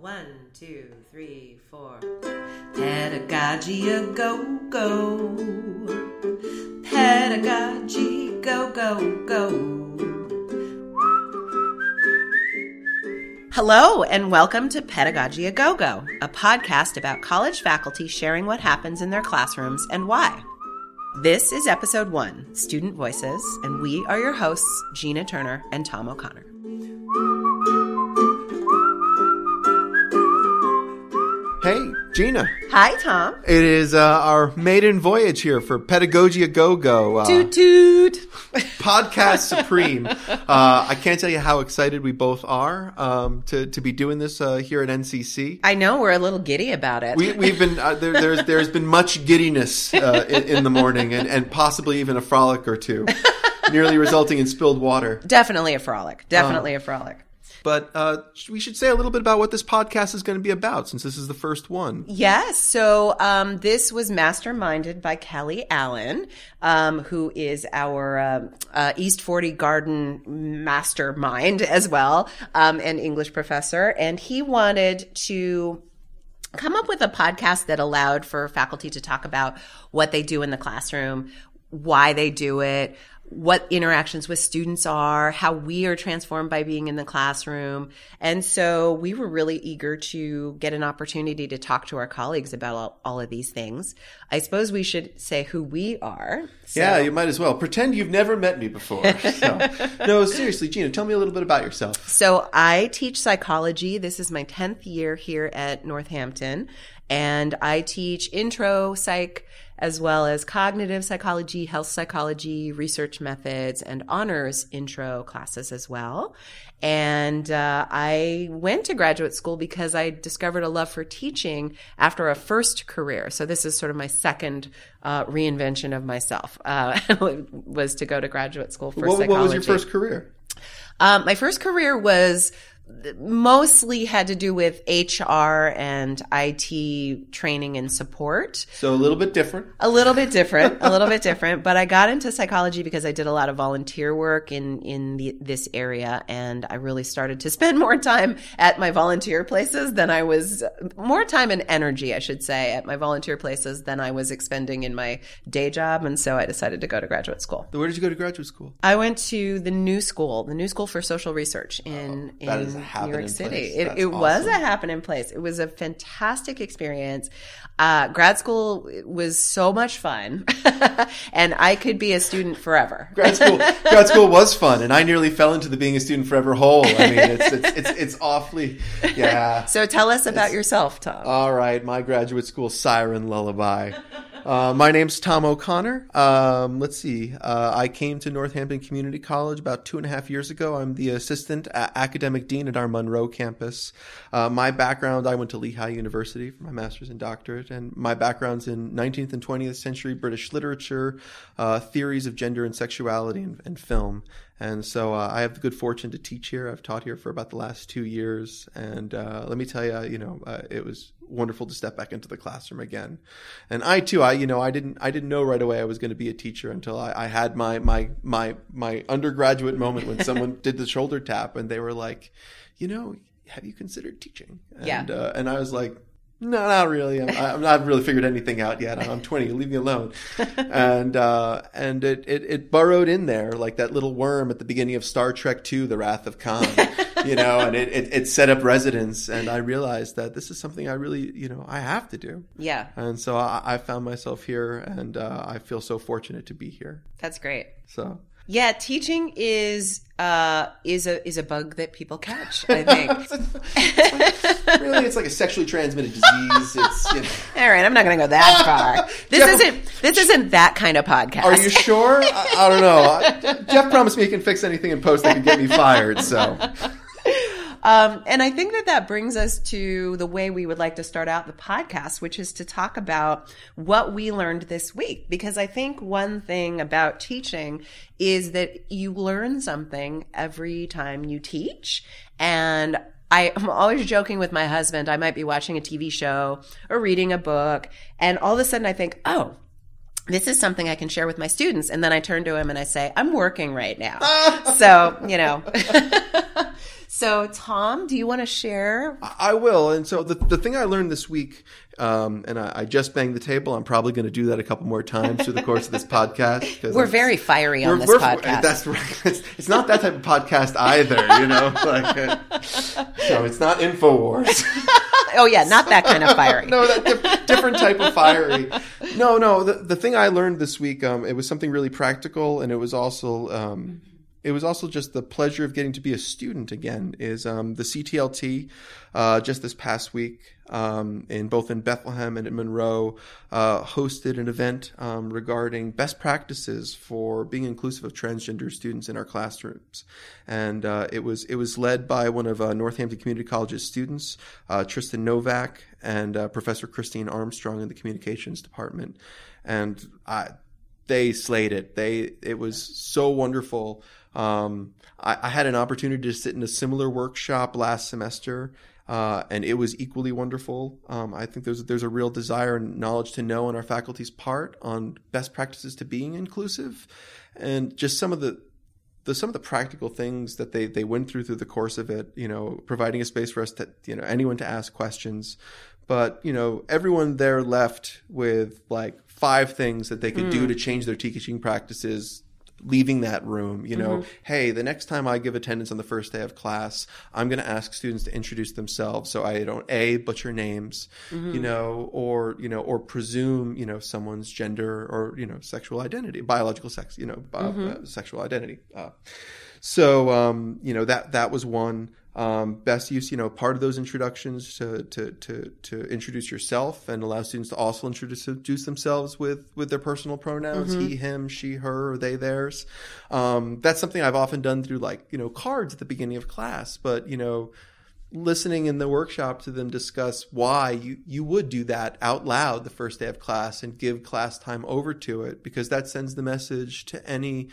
one, two, three, four. Pedagogy a go go. Pedagogy go go go. Hello, and welcome to Pedagogy a Go Go, a podcast about college faculty sharing what happens in their classrooms and why. This is episode one, Student Voices, and we are your hosts, Gina Turner and Tom O'Connor. Gina. Hi, Tom. It is uh, our maiden voyage here for Pedagogy a Go Go. Uh, Toot toot. podcast supreme. uh, I can't tell you how excited we both are um, to to be doing this uh, here at NCC. I know we're a little giddy about it. We, we've been uh, there, there's there's been much giddiness uh, in, in the morning and, and possibly even a frolic or two, nearly resulting in spilled water. Definitely a frolic. Definitely a frolic. But uh, we should say a little bit about what this podcast is going to be about, since this is the first one. Yes. So um, this was masterminded by Kelly Allen, um, who is our uh, uh, East 40 Garden mastermind as well, um, and English professor. And he wanted to come up with a podcast that allowed for faculty to talk about what they do in the classroom, why they do it, what interactions with students are, how we are transformed by being in the classroom. And so we were really eager to get an opportunity to talk to our colleagues about all, all of these things. I suppose we should say who we are. So, Yeah, you might as well pretend you've never met me before. So. no, seriously, Gina, tell me a little bit about yourself. So I teach psychology. This is my 10th year here at Northampton. And I teach intro psych as well as cognitive psychology, health psychology, research methods, and honors intro classes as well. And uh, I went to graduate school because I discovered a love for teaching after a first career. So this is sort of my second uh, reinvention of myself. Uh, was to go to graduate school for What, psychology. what was your first career? Um, my first career was mostly had to do with HR and IT training and support. So a little bit different. A little bit different, a little bit different, but I got into psychology because I did a lot of volunteer work in in the, this area, and I really started to spend more time at my volunteer places than I was more time and energy, I should say, at my volunteer places than I was expending in my day job, and so I decided to go to graduate school. Where did you go to graduate school? I went to the New School, the New School for Social Research in, Oh, in a New York City. place. It, it was a awesome. happening place. It was a fantastic experience. Uh, grad school was so much fun, and I could be a student forever. Grad school, grad school was fun, and I nearly fell into the being a student forever hole. I mean, it's it's it's, it's awfully, yeah. So tell us about yourself, Tom. All right, my graduate school siren lullaby. Uh, my name's Tom O'Connor. Um, let's see. Uh, I came to Northampton Community College about two and a half years ago. I'm the assistant a- academic dean at our Monroe campus. Uh, my background, I went to Lehigh University for my master's and doctorate, and my background's in 19th and 20th century British literature, uh, theories of gender and sexuality, and, and film. And so uh, I have the good fortune to teach here. I've taught here for about the last two years, and uh, let me tell you, you know, uh, it was wonderful to step back into the classroom again. And I too, I you know, I didn't, I didn't know right away I was going to be a teacher until I, I had my my my my undergraduate moment when someone did the shoulder tap, and they were like, you know, have you considered teaching? And, Yeah. uh, and I was like. No, not really. I'm, I'm not really figured anything out yet. I'm 20. Leave me alone. and uh, and it, it it burrowed in there like that little worm at the beginning of Star Trek II: The Wrath of Khan. you know, and it, it it set up residence. And I realized that this is something I really, you know, I have to do. yeah, And so I, I found myself here, and uh, I feel so fortunate to be here. that's great. So Yeah, teaching is uh, is a is a bug that people catch. I think. really, it's like a sexually transmitted disease. It's you know, All right, I'm not going to go that far. This Jeff- isn't this isn't that kind of podcast. Are you sure? I, I don't know. Jeff promised me he can fix anything in post that can get me fired. So Um, and I think that that brings us to the way we would like to start out the podcast, which is to talk about what we learned this week. Because I think one thing about teaching is that you learn something every time you teach. And I am always joking with my husband. I might be watching a TV show or reading a book, and all of a sudden I think, oh, this is something I can share with my students. And then I turn to him and I say, I'm working right now. so, you know. So, Tom, do you want to share? I will. And so the, the thing I learned this week, um, and I, I, just banged the table. I'm probably going to do that a couple more times through the course of this podcast. We're I'm, very fiery on this podcast. That's right. It's, it's, not that type of podcast either, you know. Like, uh, no, it's not Infowars. oh yeah, not that kind of fiery. no, that different type of fiery. No, no. The, the thing I learned this week, um, it was something really practical, and it was also. Um, it was also just the pleasure of getting to be a student again. Is um, the CTLT uh, just this past week um, in both in Bethlehem and in Monroe uh, hosted an event um, regarding best practices for being inclusive of transgender students in our classrooms, and uh, it was it was led by one of uh, Northampton Community College's students, uh, Tristan Novak, and uh, Professor Christine Armstrong in the communications department, and I, they slayed it. They it was so wonderful. Um, I, I, had an opportunity to sit in a similar workshop last semester, uh, and it was equally wonderful. Um, I think there's there's a real desire and knowledge to know on our faculty's part on best practices to being inclusive, and just some of the the some of the practical things that they they went through through the course of it. You know, providing a space for us to you know anyone to ask questions, but you know everyone there left with like five things that they could mm. do to change their teaching practices leaving that room, you know, mm-hmm. hey, the next time I give attendance on the first day of class, I'm going to ask students to introduce themselves so I don't a butcher names, mm-hmm. you know, or you know, or presume you know someone's gender or you know sexual identity, biological sex, you know, mm-hmm. uh, sexual identity. Uh, so um, you know that that was one. Um, best use, you know, part of those introductions to, to, to, to introduce yourself and allow students to also introduce, introduce themselves with, with their personal pronouns, mm-hmm. he, him, she, her, or they, theirs. Um, that's something I've often done through like, you know, cards at the beginning of class, but, you know, listening in the workshop to them discuss why you, you would do that out loud the first day of class and give class time over to it because that sends the message to any,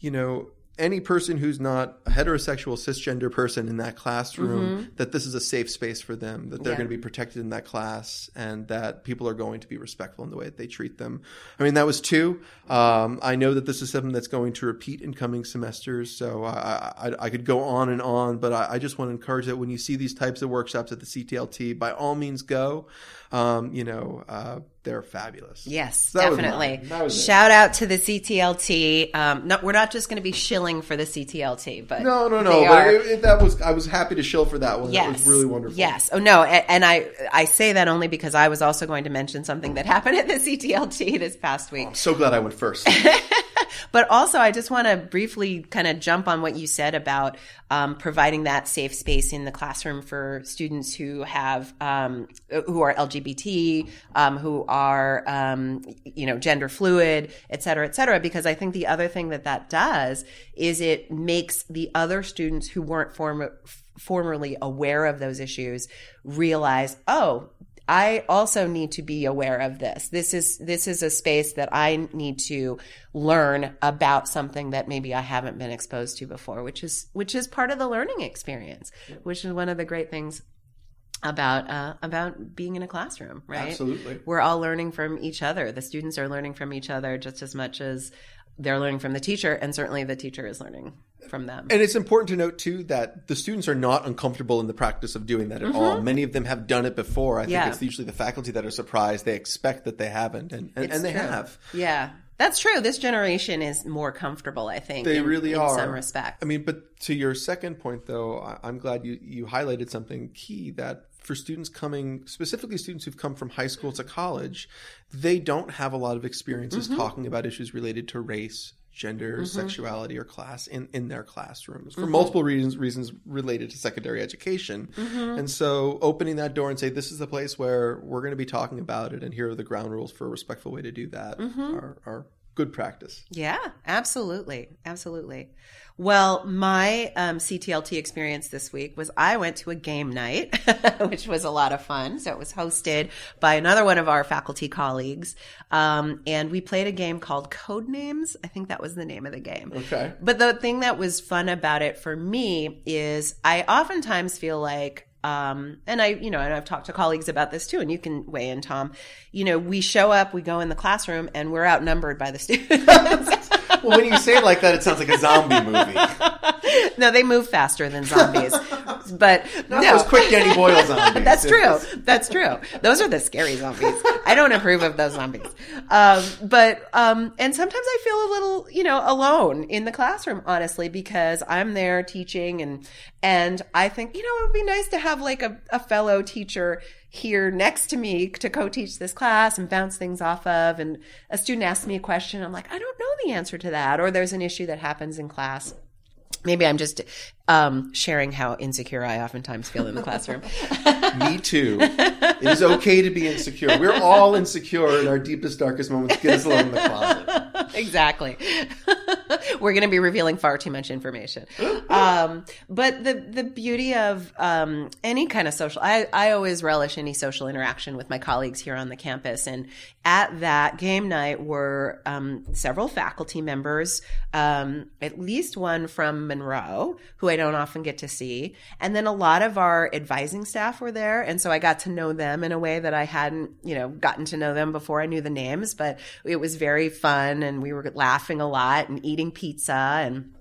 you know, any person who's not a heterosexual cisgender person in that classroom mm-hmm. that this is a safe space for them that they're yeah. going to be protected in that class and that people are going to be respectful in the way that they treat them i mean that was two um, i know that this is something that's going to repeat in coming semesters so i, I, I could go on and on but I, I, just want to encourage that when you see these types of workshops at the ctlt by all means go um, you know, uh, they're fabulous. Yes, so definitely. Shout out to the CTLT. Um, no, we're not just going to be shilling for the CTLT, but no, no, no. But it, it, that was I was happy to shill for that one. Yes, that was really wonderful. Yes. Oh no, and, and, I I say that only because I was also going to mention something that happened at the CTLT this past week. Oh, I'm so glad I went first. but also, I just want to briefly kind of jump on what you said about um, providing that safe space in the classroom for students who have um, who are LGBT, um, who are um, you know gender fluid, et cetera, et cetera. Because I think the other thing that that does is it makes the other students who weren't form- formerly aware of those issues realize, oh, I also need to be aware of this. This is this is a space that I need to learn about something that maybe I haven't been exposed to before, which is which is part of the learning experience, which is one of the great things about uh, about being in a classroom, right? Absolutely. We're all learning from each other. The students are learning from each other just as much as they're learning from the teacher, and certainly the teacher is learning from them. And it's important to note too that the students are not uncomfortable in the practice of doing that at mm-hmm. all. Many of them have done it before. I yeah. think it's usually the faculty that are surprised. They expect that they haven't, and and, and they true. have. Yeah. That's true. This generation is more comfortable, I think. They in, really in are. some respect. I mean, but to your second point, though, I'm glad you, you highlighted something key that for students coming, specifically students who've come from high school to college, they don't have a lot of experiences mm-hmm. talking about issues related to race, gender, mm-hmm. sexuality, or class in, in their classrooms for mm-hmm. multiple reasons reasons related to secondary education. Mm-hmm. And so opening that door and say this is the place where we're going to be talking about it and here are the ground rules for a respectful way to do that mm-hmm. are, are good practice. Yeah, absolutely. Absolutely. Well, my um, CTLT experience this week was I went to a game night, which was a lot of fun. So it was hosted by another one of our faculty colleagues. Um, and we played a game called Code Names. I think that was the name of the game. Okay. But the thing that was fun about it for me is I oftentimes feel like um, and I, you know, and I've talked to colleagues about this too, and you can weigh in, Tom. You know, we show up, we go in the classroom, and we're outnumbered by the students. well, when you say it like that, it sounds like a zombie movie. no, they move faster than zombies. But Not no. those quick Danny Boyle zombies. That's true. That's true. Those are the scary zombies. I don't approve of those zombies. Um, but um, and sometimes I feel a little, you know, alone in the classroom, honestly, because I'm there teaching and and I think, you know, it would be nice to have like a, a fellow teacher here next to me to co-teach this class and bounce things off of. And a student asks me a question, I'm like, I don't know the answer to that. Or there's an issue that happens in class maybe I'm just um, sharing how insecure I oftentimes feel in the classroom. Me too. It is okay to be insecure. We're all insecure in our deepest, darkest moments. Get us alone in the closet. exactly. We're going to be revealing far too much information. Um, but the the beauty of um, any kind of social, I, I always relish any social interaction with my colleagues here on the campus. And at that game night were um, several faculty members, um, at least one from Monroe, who I don't often get to see, and then a lot of our advising staff were there, and so I got to know them in a way that I hadn't, you know, gotten to know them before I knew the names. But it was very fun, and we were laughing a lot and eating pizza and.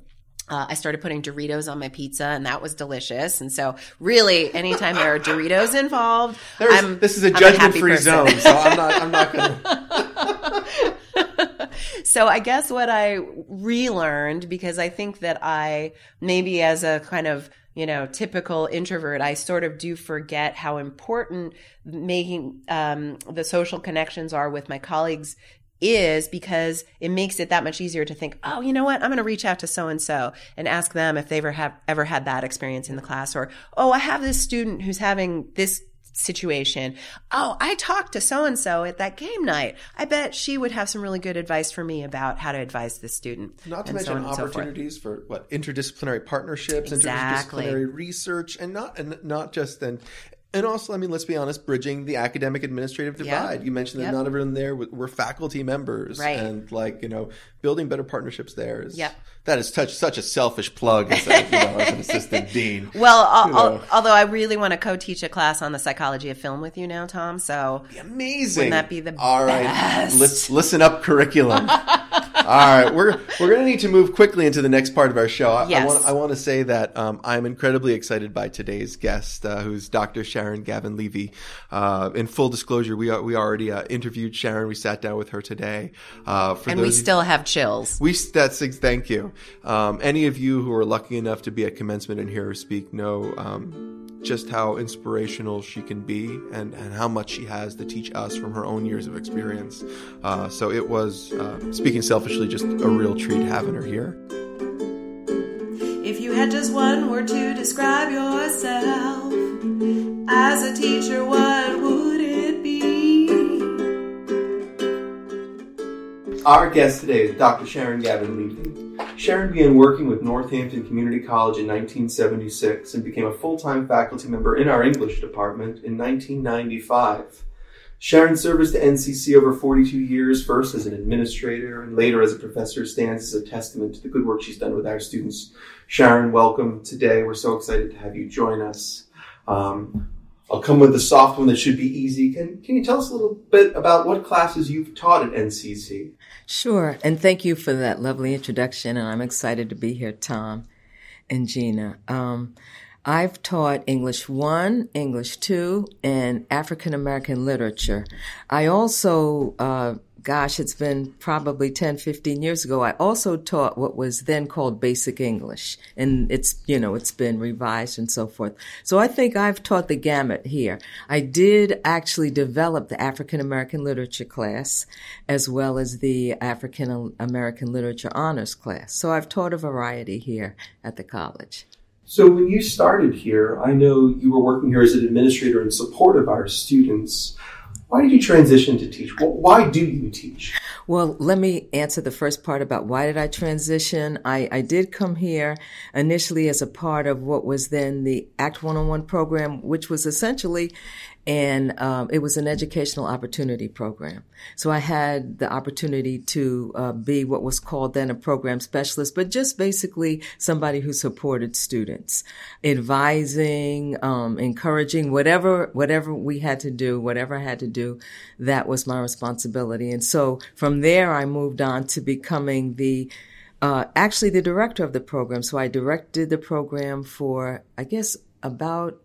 Uh, I started putting Doritos on my pizza, and that was delicious. And so, really, anytime there are Doritos involved, I'm, this is a I'm judgment-free zone, so I'm not. I'm not going to. so I guess what I relearned because I think that I maybe as a kind of you know typical introvert I sort of do forget how important making um, the social connections are with my colleagues is because it makes it that much easier to think, oh, you know what? I'm going to reach out to so and so and ask them if they've ever have ever had that experience in the class, or oh, I have this student who's having this situation. Oh, I talked to so and so at that game night. I bet she would have some really good advice for me about how to advise this student. Not to so mention so opportunities for what interdisciplinary partnerships, Exactly. interdisciplinary research, and not and not just then. And also, I mean, let's be honest, bridging the academic administrative Yeah. divide. You mentioned that Yep. not everyone there were faculty members, Right. and like you know, building better partnerships there is Yep. that is such such a selfish plug as, a, you know, as an assistant dean. Well, al- You al- know. although I really want to co-teach a class on the psychology of film with you now, Tom. So Amazing. Wouldn't that be the All right, best? let's listen up curriculum. All right, we're we're going to need to move quickly into the next part of our show. I, Yes. I want I want to say that um, I'm incredibly excited by today's guest, uh, who's Dr. Sharon Gavin Levy. Uh, in full disclosure, we are, we already uh, interviewed Sharon. We sat down with her today. Uh, for and we still have chills. we that's thank you. Um, any of you who are lucky enough to be at commencement and hear her speak know um, just how inspirational she can be and, and how much she has to teach us from her own years of experience. Uh, so it was, uh, speaking selfishly, just a real treat having her here. If you had just one word to describe yourself as a teacher, what would it be? Our guest today is Dr. Sharon Gavin Levy. Sharon began working with Northampton Community College in 1976 and became a full-time faculty member in our English department in 1995. Sharon's service to NCC over 42 years, first as an administrator and later as a professor, stands as a testament to the good work she's done with our students. Sharon, welcome today. We're so excited to have you join us. Um, I'll come with the soft one that should be easy. Can, can you tell us a little bit about what classes you've taught at NCC? Sure. And thank you for that lovely introduction. And I'm excited to be here, Tom and Gina. Um, I've taught English 1, English 2, and African American literature. I also, uh, gosh, it's been probably 10, 15 years ago. I also taught what was then called basic English. And it's, you know, it's been revised and so forth. So I think I've taught the gamut here. I did actually develop the African American literature class as well as the African American literature honors class. So I've taught a variety here at the college. So when you started here, I know you were working here as an administrator in support of our students. Why did you transition to teach? Why do you teach? Well, let me answer the first part about why did I transition. I, I did come here initially as a part of what was then the Act 101 program, which was essentially and um, it was an educational opportunity program. So I had the opportunity to uh, be what was called then a program specialist, but just basically somebody who supported students, advising, um, encouraging, whatever whatever we had to do, whatever I had to do, that was my responsibility. And so from there, I moved on to becoming the uh, actually the director of the program. So I directed the program for, I guess, about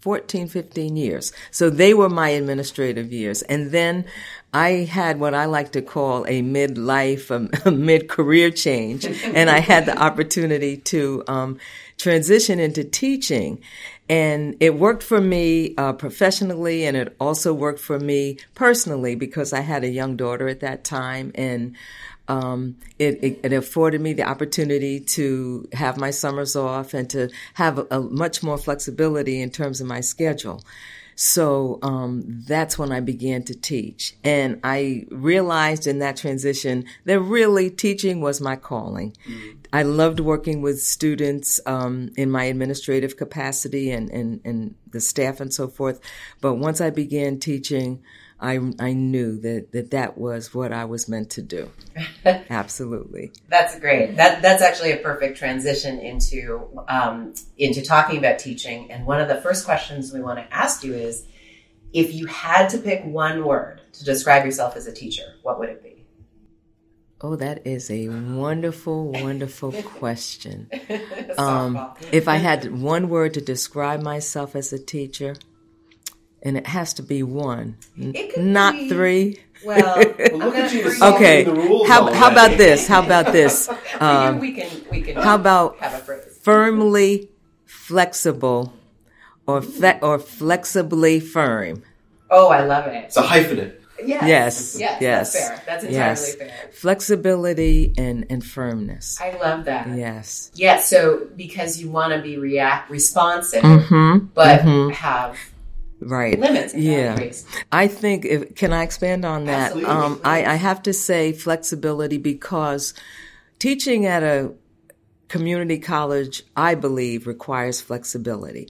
14, 15 years. So they were my administrative years. And then I had what I like to call a midlife, a, a mid-career change. and I had the opportunity to um, transition into teaching. And it worked for me uh, professionally, and it also worked for me personally because I had a young daughter at that time. And um, it, it, it, afforded me the opportunity to have my summers off and to have a, a much more flexibility in terms of my schedule. So um, that's when I began to teach. And I realized in that transition that really teaching was my calling. Mm-hmm. I loved working with students um, in my administrative capacity and, and, and the staff and so forth. But once I began teaching, I, I knew that, that that was what I was meant to do. Absolutely. That's great. That that's actually a perfect transition into um, into talking about teaching. And one of the first questions we want to ask you is, if you had to pick one word to describe yourself as a teacher, what would it be? Oh, that is a wonderful, wonderful question. um, if I had one word to describe myself as a teacher, and it has to be one, not be, three. Well, look at you reasonable. okay. How, how about this? How about this? Um, we can we can. How about firmly flexible, or fe- or flexibly firm? Oh, I love it. It's a hyphenate. Yes. Yes. Yes. yes. That's fair. That's entirely yes. fair. Flexibility and, and firmness. I love that. Yes. Yes. So because you want to be react responsive, mm-hmm. but mm-hmm. have right. limits yeah. i think if, can i expand on that? Um, I, I have to say flexibility because teaching at a community college i believe requires flexibility.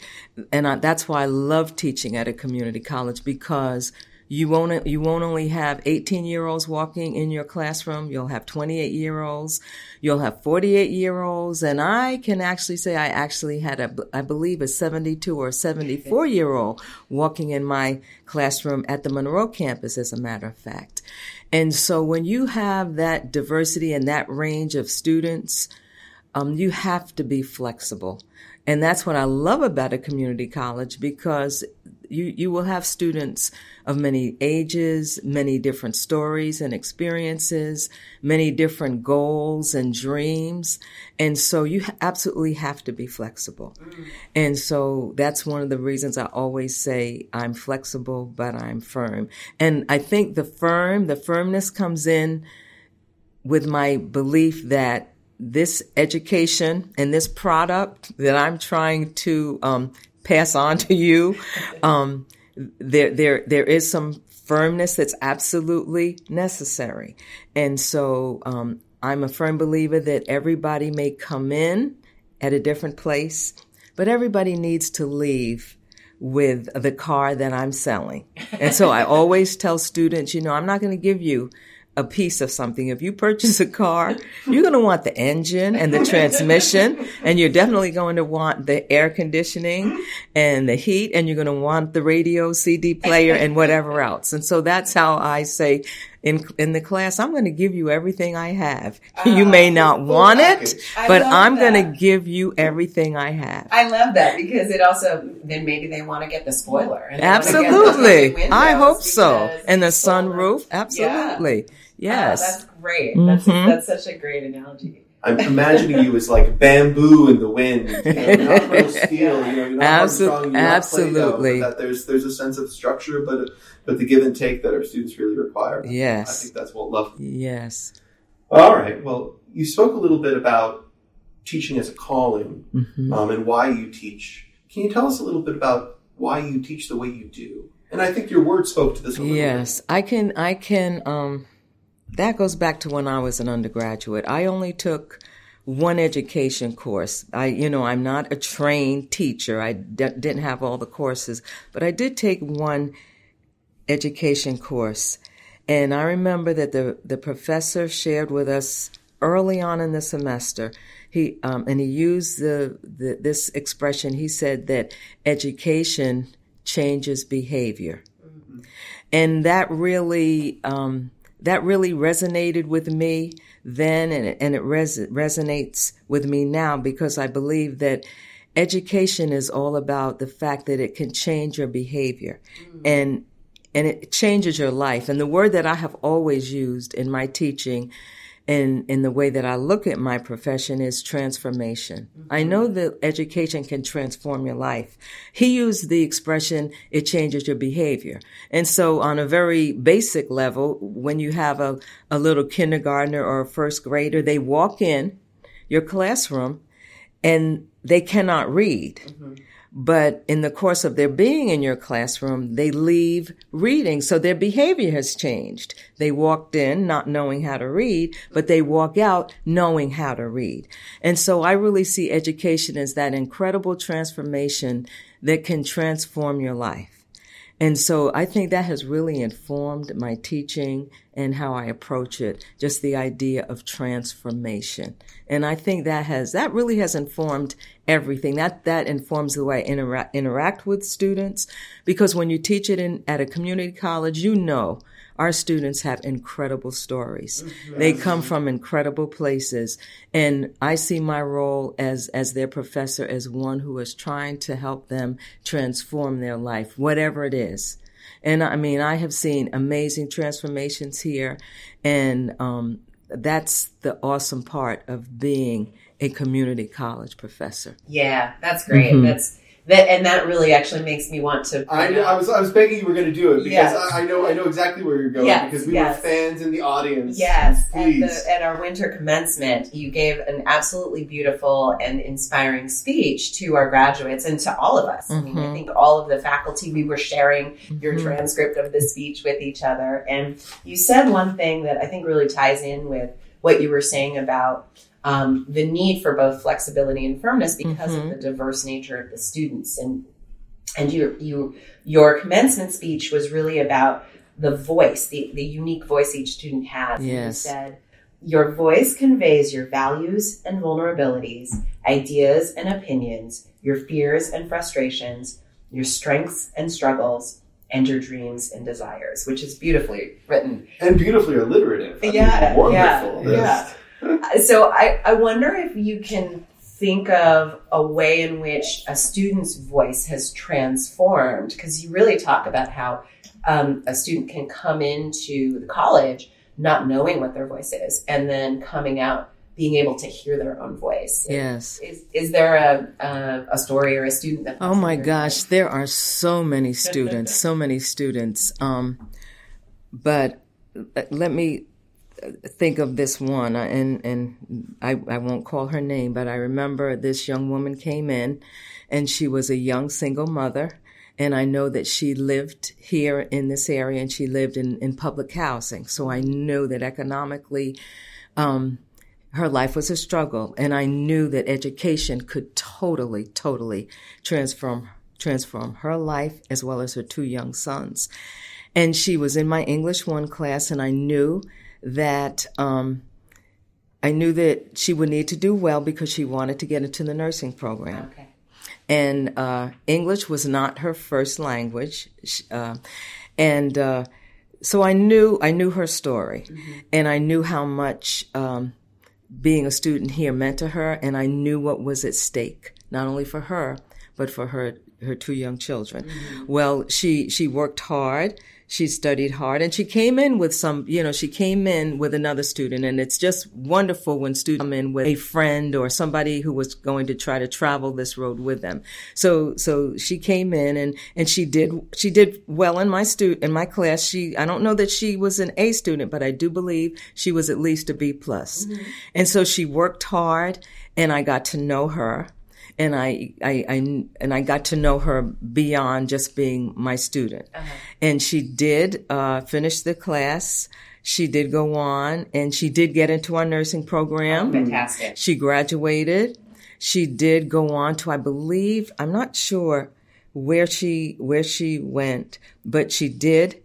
And I, that's why i love teaching at a community college because you won't, you won't only have 18 year olds walking in your classroom. You'll have 28 year olds. You'll have 48 year olds. And I can actually say I actually had a, I believe a 72 or 74 year old walking in my classroom at the Monroe campus, as a matter of fact. And so when you have that diversity and that range of students, um, you have to be flexible. And that's what I love about a community college because you, you will have students of many ages, many different stories and experiences, many different goals and dreams. And so you absolutely have to be flexible. Mm. And so that's one of the reasons I always say I'm flexible, but I'm firm. And I think the firm, the firmness comes in with my belief that this education and this product that I'm trying to um, pass on to you. Um, there, there, there is some firmness that's absolutely necessary. And so, um, I'm a firm believer that everybody may come in at a different place, but everybody needs to leave with the car that I'm selling. And so I always tell students, you know, I'm not going to give you a piece of something. If you purchase a car, you're going to want the engine and the transmission, and you're definitely going to want the air conditioning and the heat, and you're going to want the radio, CD player, and whatever else. And so that's how I say in in the class, I'm going to give you everything I have. Uh, you may not want it, but I'm going to give you everything I have. I love that because it also then maybe they want to get the spoiler. Absolutely, I hope so. And the sunroof, absolutely. Yeah. Yes. Oh, that's great. That's, mm-hmm. that's such a great analogy. I'm imagining you as like bamboo in the wind, you know, not real steel. You know, you're not Absol- strong, you're absolutely. Not that there's there's a sense of structure, but but the give and take that our students really require. Yes, I think that's what love. Yes. All right. Well, you spoke a little bit about teaching as a calling mm-hmm. um, and why you teach. Can you tell us a little bit about why you teach the way you do? And I think your words spoke to this. A little yes, bit. I can. I can. Um, that goes back to when I was an undergraduate. I only took one education course. I, you know, I'm not a trained teacher. I d- didn't have all the courses, but I did take one education course. And I remember that the, the professor shared with us early on in the semester, he, um, and he used the, the, this expression. He said that education changes behavior. Mm-hmm. And that really, um, that really resonated with me then and it, and it res- resonates with me now because I believe that education is all about the fact that it can change your behavior mm. and and it changes your life. And the word that I have always used in my teaching and in the way that I look at my profession is transformation. Mm-hmm. I know that education can transform your life. He used the expression, it changes your behavior. And so on a very basic level, when you have a, a little kindergartner or a first grader, they walk in your classroom and they cannot read. Mm-hmm. But in the course of their being in your classroom, they leave reading. So their behavior has changed. They walked in not knowing how to read, but they walk out knowing how to read. And so I really see education as that incredible transformation that can transform your life. And so I think that has really informed my teaching and how I approach it, just the idea of transformation. And I think that has, that really has informed everything. That, that informs the way I interact, interact with students. Because when you teach it in, at a community college, you know our students have incredible stories. Mm-hmm. They come from incredible places. And I see my role as, as their professor as one who is trying to help them transform their life, whatever it is. And I mean, I have seen amazing transformations here. And, um, that's the awesome part of being a community college professor. Yeah, that's great. Mm-hmm. That's that and that really actually makes me want to. I know. I was I was begging you were going to do it because yes. I, I, know I know exactly where you're going yes, because we yes. were fans in the audience. Yes, Please. At, the, at our winter commencement, you gave an absolutely beautiful and inspiring speech to our graduates and to all of us. Mm-hmm. I mean, I mm-hmm. think all of the faculty we were sharing your mm-hmm. transcript of the speech with each other, and you said one thing that I think really ties in with what you were saying about um, the need for both flexibility and firmness because mm-hmm. of the diverse nature of the students. And and you you your commencement speech was really about the voice, the, the unique voice each student has. Yes. you said your voice conveys your values and vulnerabilities, ideas and opinions, your fears and frustrations, your strengths and struggles, and your dreams and desires, which is beautifully written and beautifully alliterative. I yeah, mean, yeah, yeah. So I, I wonder if you can think of a way in which a student's voice has transformed because you really talk about how um, a student can come into the college not knowing what their voice is and then coming out being able to hear their own voice. Yes. Is, is there a, a, a story or a student that? Oh my gosh, there are so many students, so many students. Um, but let me think of this one, uh, and and I, I won't call her name, but I remember this young woman came in, and she was a young single mother, and I know that she lived here in this area, and she lived in in public housing, so I know that economically. Um, her life was a struggle, and I knew that education could totally, totally transform transform her life as well as her two young sons. And she was in my English one class, and I knew that um, I knew that she would need to do well because she wanted to get into the nursing program. Okay. And uh, English was not her first language, uh, and uh, so I knew I knew her story, mm-hmm. and I knew how much um, being a student here meant to her, and I knew what was at stake, not only for her but for her her two young children. Mm-hmm. Well, she she worked hard she studied hard and she came in with some, you know, she came in with another student and it's just wonderful when students come in with a friend or somebody who was going to try to travel this road with them. So, so she came in and, and she did, she did well in my student, in my class. She, I don't know that she was an A student, but I do believe she was at least a B plus. Mm-hmm. And so she worked hard and I got to know her and I, I, I, and I got to know her beyond just being my student. Uh-huh. And she did uh, finish the class. She did go on, and she did get into our nursing program. Oh, fantastic. She graduated. She did go on to, I believe, I'm not sure where she where she went, but she did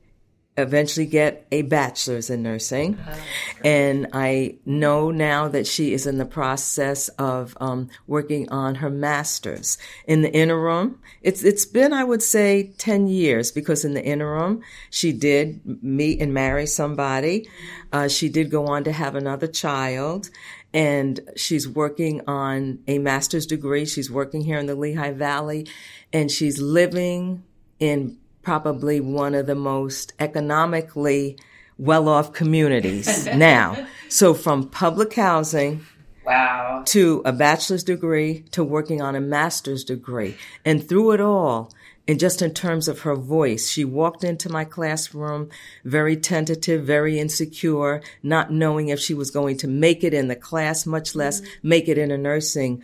eventually get a bachelor's in nursing. Uh-huh. And I know now that she is in the process of um, working on her master's. In the interim, it's it's been I would say ten years because in the interim she did meet and marry somebody. Uh, she did go on to have another child. And she's working on a master's degree. She's working here in the Lehigh Valley and she's living in probably one of the most economically well off communities now. So from public housing wow. to a bachelor's degree to working on a master's degree. And through it all, and just in terms of her voice, she walked into my classroom very tentative, very insecure, not knowing if she was going to make it in the class, much less mm-hmm. make it in a nursing,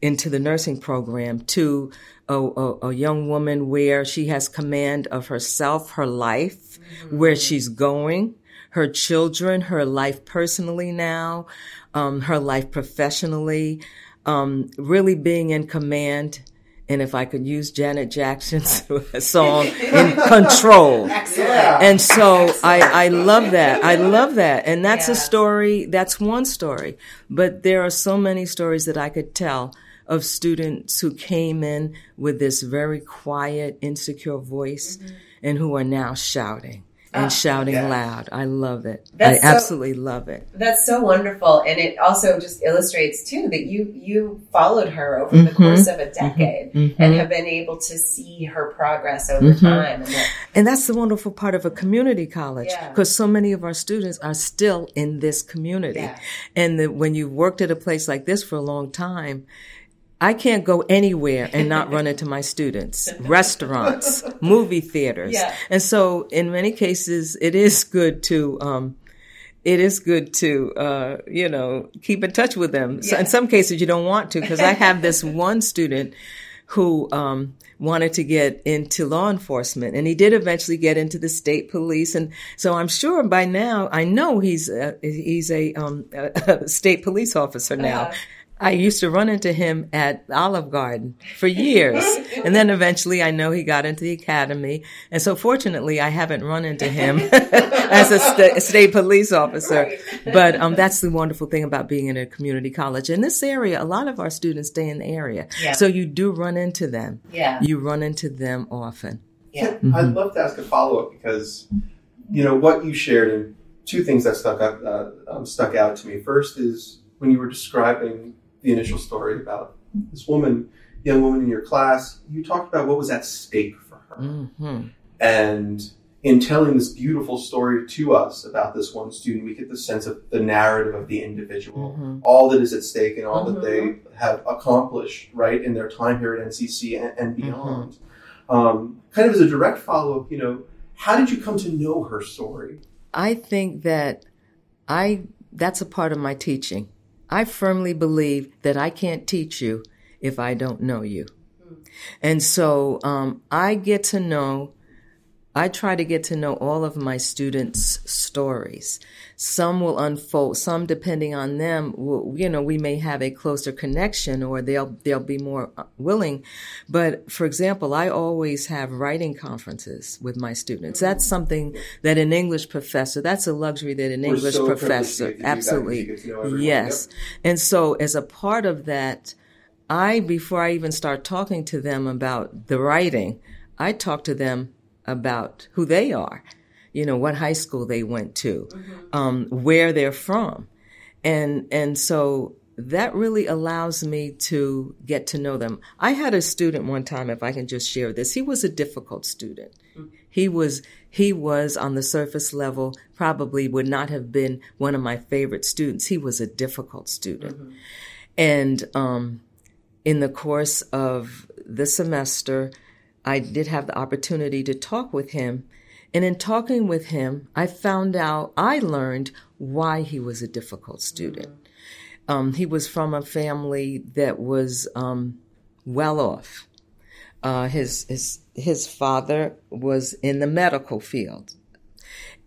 into the nursing program to a, a, a, young woman where she has command of herself, her life, mm-hmm. where she's going, her children, her life personally now, um, her life professionally, um, really being in command. And if I could use Janet Jackson's song, in control. Excellent. And so Excellent. I, I love that. I love that. And that's yeah. a story, that's one story. But there are so many stories that I could tell of students who came in with this very quiet, insecure voice mm-hmm. and who are now shouting and ah, shouting yeah. loud. I love it. That's I so, absolutely love it. That's so wonderful, and it also just illustrates too that you you followed her over mm-hmm. the course of a mm-hmm. decade mm-hmm. and have been able to see her progress over mm-hmm. time. And, that, and, that's the wonderful part of a community college because yeah. so many of our students are still in this community, yeah. and the, when you've worked at a place like this for a long time I can't go anywhere and not run into my students, restaurants, movie theaters. Yeah. And so in many cases, it is good to, um, it is good to, uh, you know, keep in touch with them. Yeah. So in some cases, you don't want to because I have this one student who, um, wanted to get into law enforcement and he did eventually get into the state police. And so I'm sure by now, I know he's, a, he's a, um, a state police officer now. Uh-huh. I used to run into him at Olive Garden for years. and then eventually I know he got into the academy. And so fortunately I haven't run into him as a st- state police officer. But um, that's the wonderful thing about being in a community college. In this area, a lot of our students stay in the area. Yeah. So you do run into them. Yeah. You run into them often. Yeah. Mm-hmm. I'd love to ask a follow up because, you know, what you shared and two things that stuck up, uh, um, stuck out to me. First is when you were describing the initial story about this woman, young woman in your class, you talked about what was at stake for her. Mm-hmm. And in telling this beautiful story to us about this one student, we get the sense of the narrative of the individual, mm-hmm. all that is at stake and all mm-hmm. that they have accomplished, right, in their time here at NCC and, and mm-hmm. beyond. Um, kind of as a direct follow up, you know, how did you come to know her story? I think that I that's a part of my teaching. I firmly believe that I can't teach you if I don't know you. And so um, I get to know I try to get to know all of my students' stories. Some will unfold, some depending on them, will, you know, we may have a closer connection or they'll, they'll be more uh, willing. But for example, I always have writing conferences with my students. That's something that an English professor, that's a luxury that an We're English so professor, absolutely. Yes. Yep. And so as a part of that, I, before I even start talking to them about the writing, I talk to them about who they are, you know, what high school they went to, mm-hmm. um, where they're from. And, and so that really allows me to get to know them. I had a student one time, if I can just share this, he was a difficult student. Mm-hmm. He was, he was on the surface level, probably would not have been one of my favorite students. He was a difficult student. Mm-hmm. And, um, in the course of the semester, I did have the opportunity to talk with him. And in talking with him, I found out, I learned why he was a difficult student. Um, he was from a family that was um, well off. Uh, his his his father was in the medical field,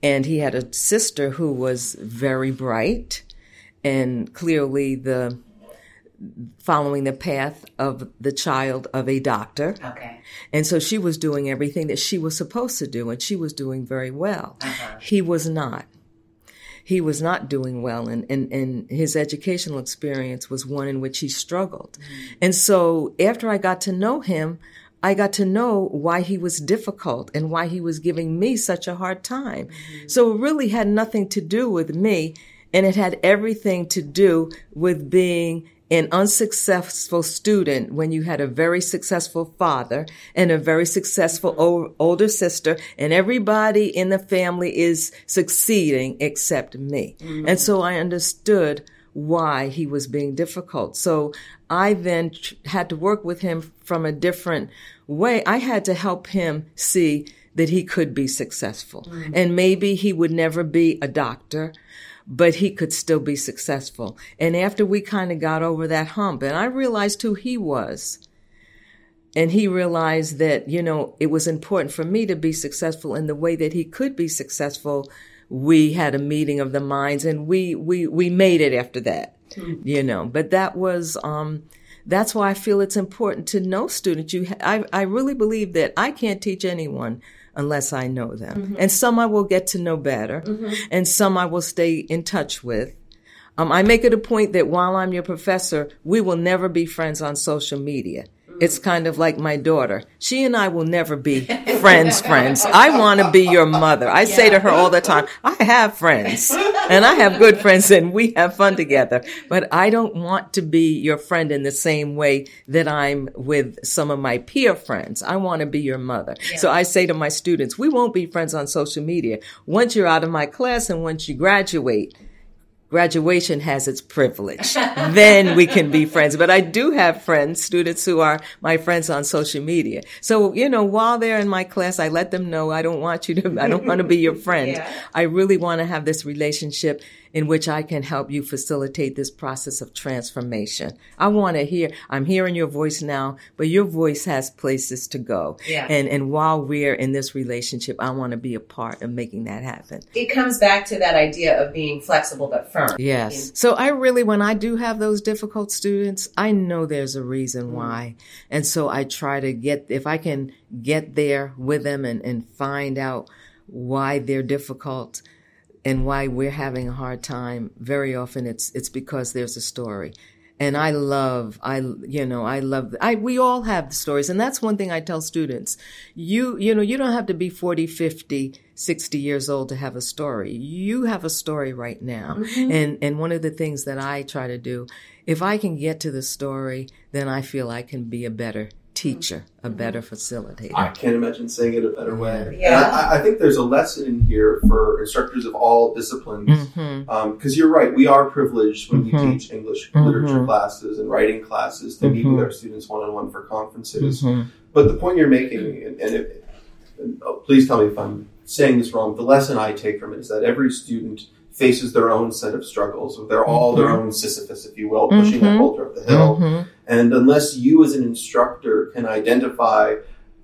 and he had a sister who was very bright, and clearly the following the path of the child of a doctor. Okay. And so she was doing everything that she was supposed to do, and she was doing very well. Uh-huh. He was not. He was not doing well, and, and, and his educational experience was one in which he struggled. And so after I got to know him, I got to know why he was difficult and why he was giving me such a hard time. So it really had nothing to do with me, and it had everything to do with being an unsuccessful student when you had a very successful father and a very successful older sister and everybody in the family is succeeding except me. Mm-hmm. And so I understood why he was being difficult. So I then tr- had to work with him from a different way. I had to help him see that he could be successful. Mm-hmm. And maybe he would never be a doctor, but he could still be successful. And after we kind of got over that hump and I realized who he was, and he realized that, you know, it was important for me to be successful in the way that he could be successful. We had a meeting of the minds and we, we, we made it after that, you know, but that was, um, that's why I feel it's important to know students. You, ha- I, I really believe that I can't teach anyone unless I know them. And some I will get to know better and some I will stay in touch with. Um, I make it a point that while I'm your professor, we will never be friends on social media. It's kind of like my daughter. She and I will never be friends, friends. I want to be your mother. I say to her all the time, I have friends and I have good friends and we have fun together, but I don't want to be your friend in the same way that I'm with some of my peer friends. I want to be your mother. So I say to my students, we won't be friends on social media. Once you're out of my class and once you graduate, graduation has its privilege. then we can be friends. But I do have friends, students who are my friends on social media. So, you know, while they're in my class, I let them know I don't want you to, I don't want to be your friend. Yeah. I really want to have this relationship in which I can help you facilitate this process of transformation. I want to hear, I'm hearing your voice now, but your voice has places to go. Yeah. And, and while we're in this relationship, I want to be a part of making that happen. It comes back to that idea of being flexible but firm. Yes. So I really, when I do have those difficult students, I know there's a reason mm. why. And so I try to get, if I can get there with them and, and find out why they're difficult and why we're having a hard time, very often it's, it's because there's a story. And I love, I, you know, I love, I, we all have stories. And that's one thing I tell students. You, you know, you don't have to be 40, 50, 60 years old to have a story. You have a story right now. Mm-hmm. And, and one of the things that I try to do, if I can get to the story, then I feel I can be a better teacher, a better facilitator. I can't imagine saying it a better way. Yeah. And I, I think there's a lesson in here for instructors of all disciplines. Because you're right, we are privileged when Mhm. we teach English Mhm. literature classes and writing classes to meet with our students one on one for conferences. Mhm. But the point you're making, and, and, it, and oh, please tell me if I'm saying this wrong, the lesson I take from it is that every student faces their own set of struggles. They're all their own Sisyphus, if you will, pushing that Mhm. boulder up the hill. Mhm. And unless you as an instructor can identify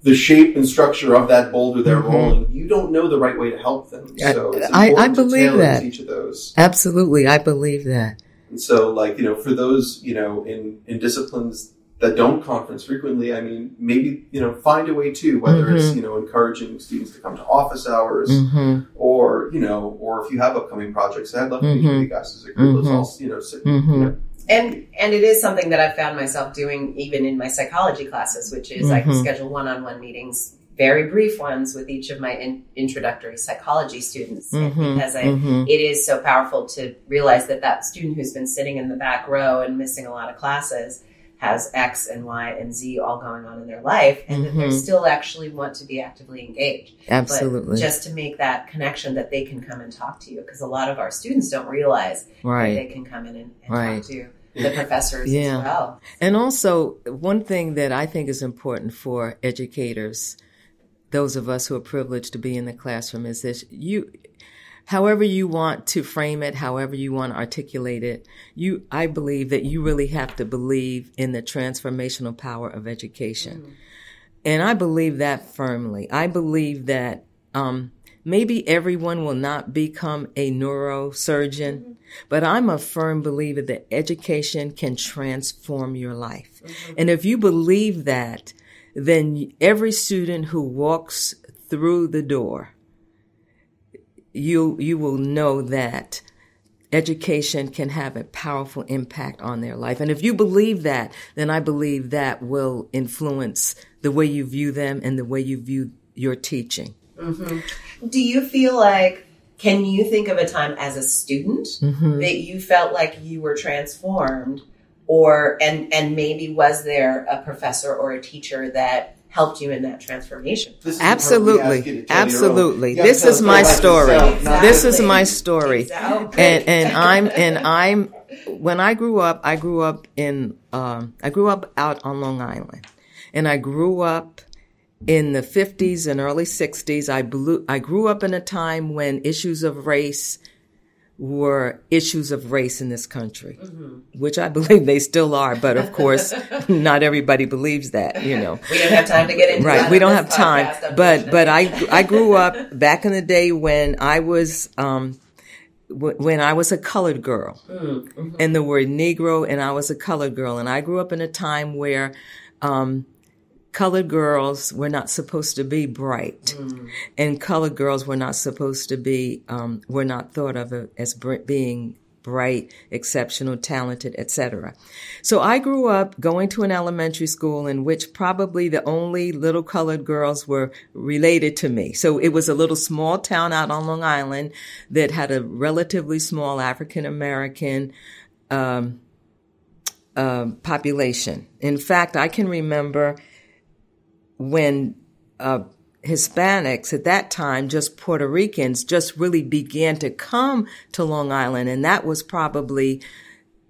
the shape and structure of that boulder they're Mhm. rolling, you don't know the right way to help them. I- So it's I- I important to believe tailor that. each of those. Absolutely. I believe that. And so, like, you know, for those, you know, in, in disciplines that don't conference frequently, I mean, maybe, you know, find a way too, whether it's, Mhm. you know, encouraging students to come to office hours Mm-hmm. or, you know, or if you have upcoming projects, I'd love to meet Mhm. you guys as a group. Let's Mhm. all, you know, sit, you know, And and it is something that I've found myself doing even in my psychology classes, which is I can schedule one-on-one meetings, very brief ones with each of my in, introductory psychology students, Mhm. because I, Mhm. it is so powerful to realize that that student who's been sitting in the back row and missing a lot of classes has X and Y and Z all going on in their life, and that they Mhm. still actually want to be actively engaged. Absolutely. But just to make that connection that they can come and talk to you, because a lot of our students don't realize that right. they can come in and, and Right. talk to the professors Yeah. as well. And also, one thing that I think is important for educators, those of us who are privileged to be in the classroom, is this you, however you want to frame it, however you want to articulate it, you, I believe that you really have to believe in the transformational power of education. And I believe that firmly. I believe that, um, maybe everyone will not become a neurosurgeon, mm-hmm. but I'm a firm believer that education can transform your life. Mm-hmm. And if you believe that, then every student who walks through the door, you, you will know that education can have a powerful impact on their life. And if you believe that, then I believe that will influence the way you view them and the way you view your teaching. Mm-hmm. Do you feel like, can you think of a time as a student mm-hmm. that you felt like you were transformed? Or, and, and maybe was there a professor or a teacher that helped you in that transformation. Absolutely, absolutely. This is my story. Exactly. This is my story, exactly. and and I'm and I'm. When I grew up, I grew up in. Um, I grew up out on Long Island, and I grew up in the 50s and early 60s. I blew, I grew up in a time when issues of race were issues of race in this country, mm-hmm. which I believe they still are. But of course, not everybody believes that. You know, we don't have time to get into right. We don't have time. But but I I grew up back in the day when I was. Um, when I was a colored girl, mm-hmm. and the word Negro, and I was a colored girl, and I grew up in a time where um, colored girls were not supposed to be bright, mm. and colored girls were not supposed to be um, were not thought of as being bright, exceptional, talented, etc. So I grew up going to an elementary school in which probably the only little colored girls were related to me. So it was a little small town out on Long Island that had a relatively small African American um, uh, population. In fact, I can remember when uh, Hispanics at that time, just Puerto Ricans, just really began to come to Long Island, and that was probably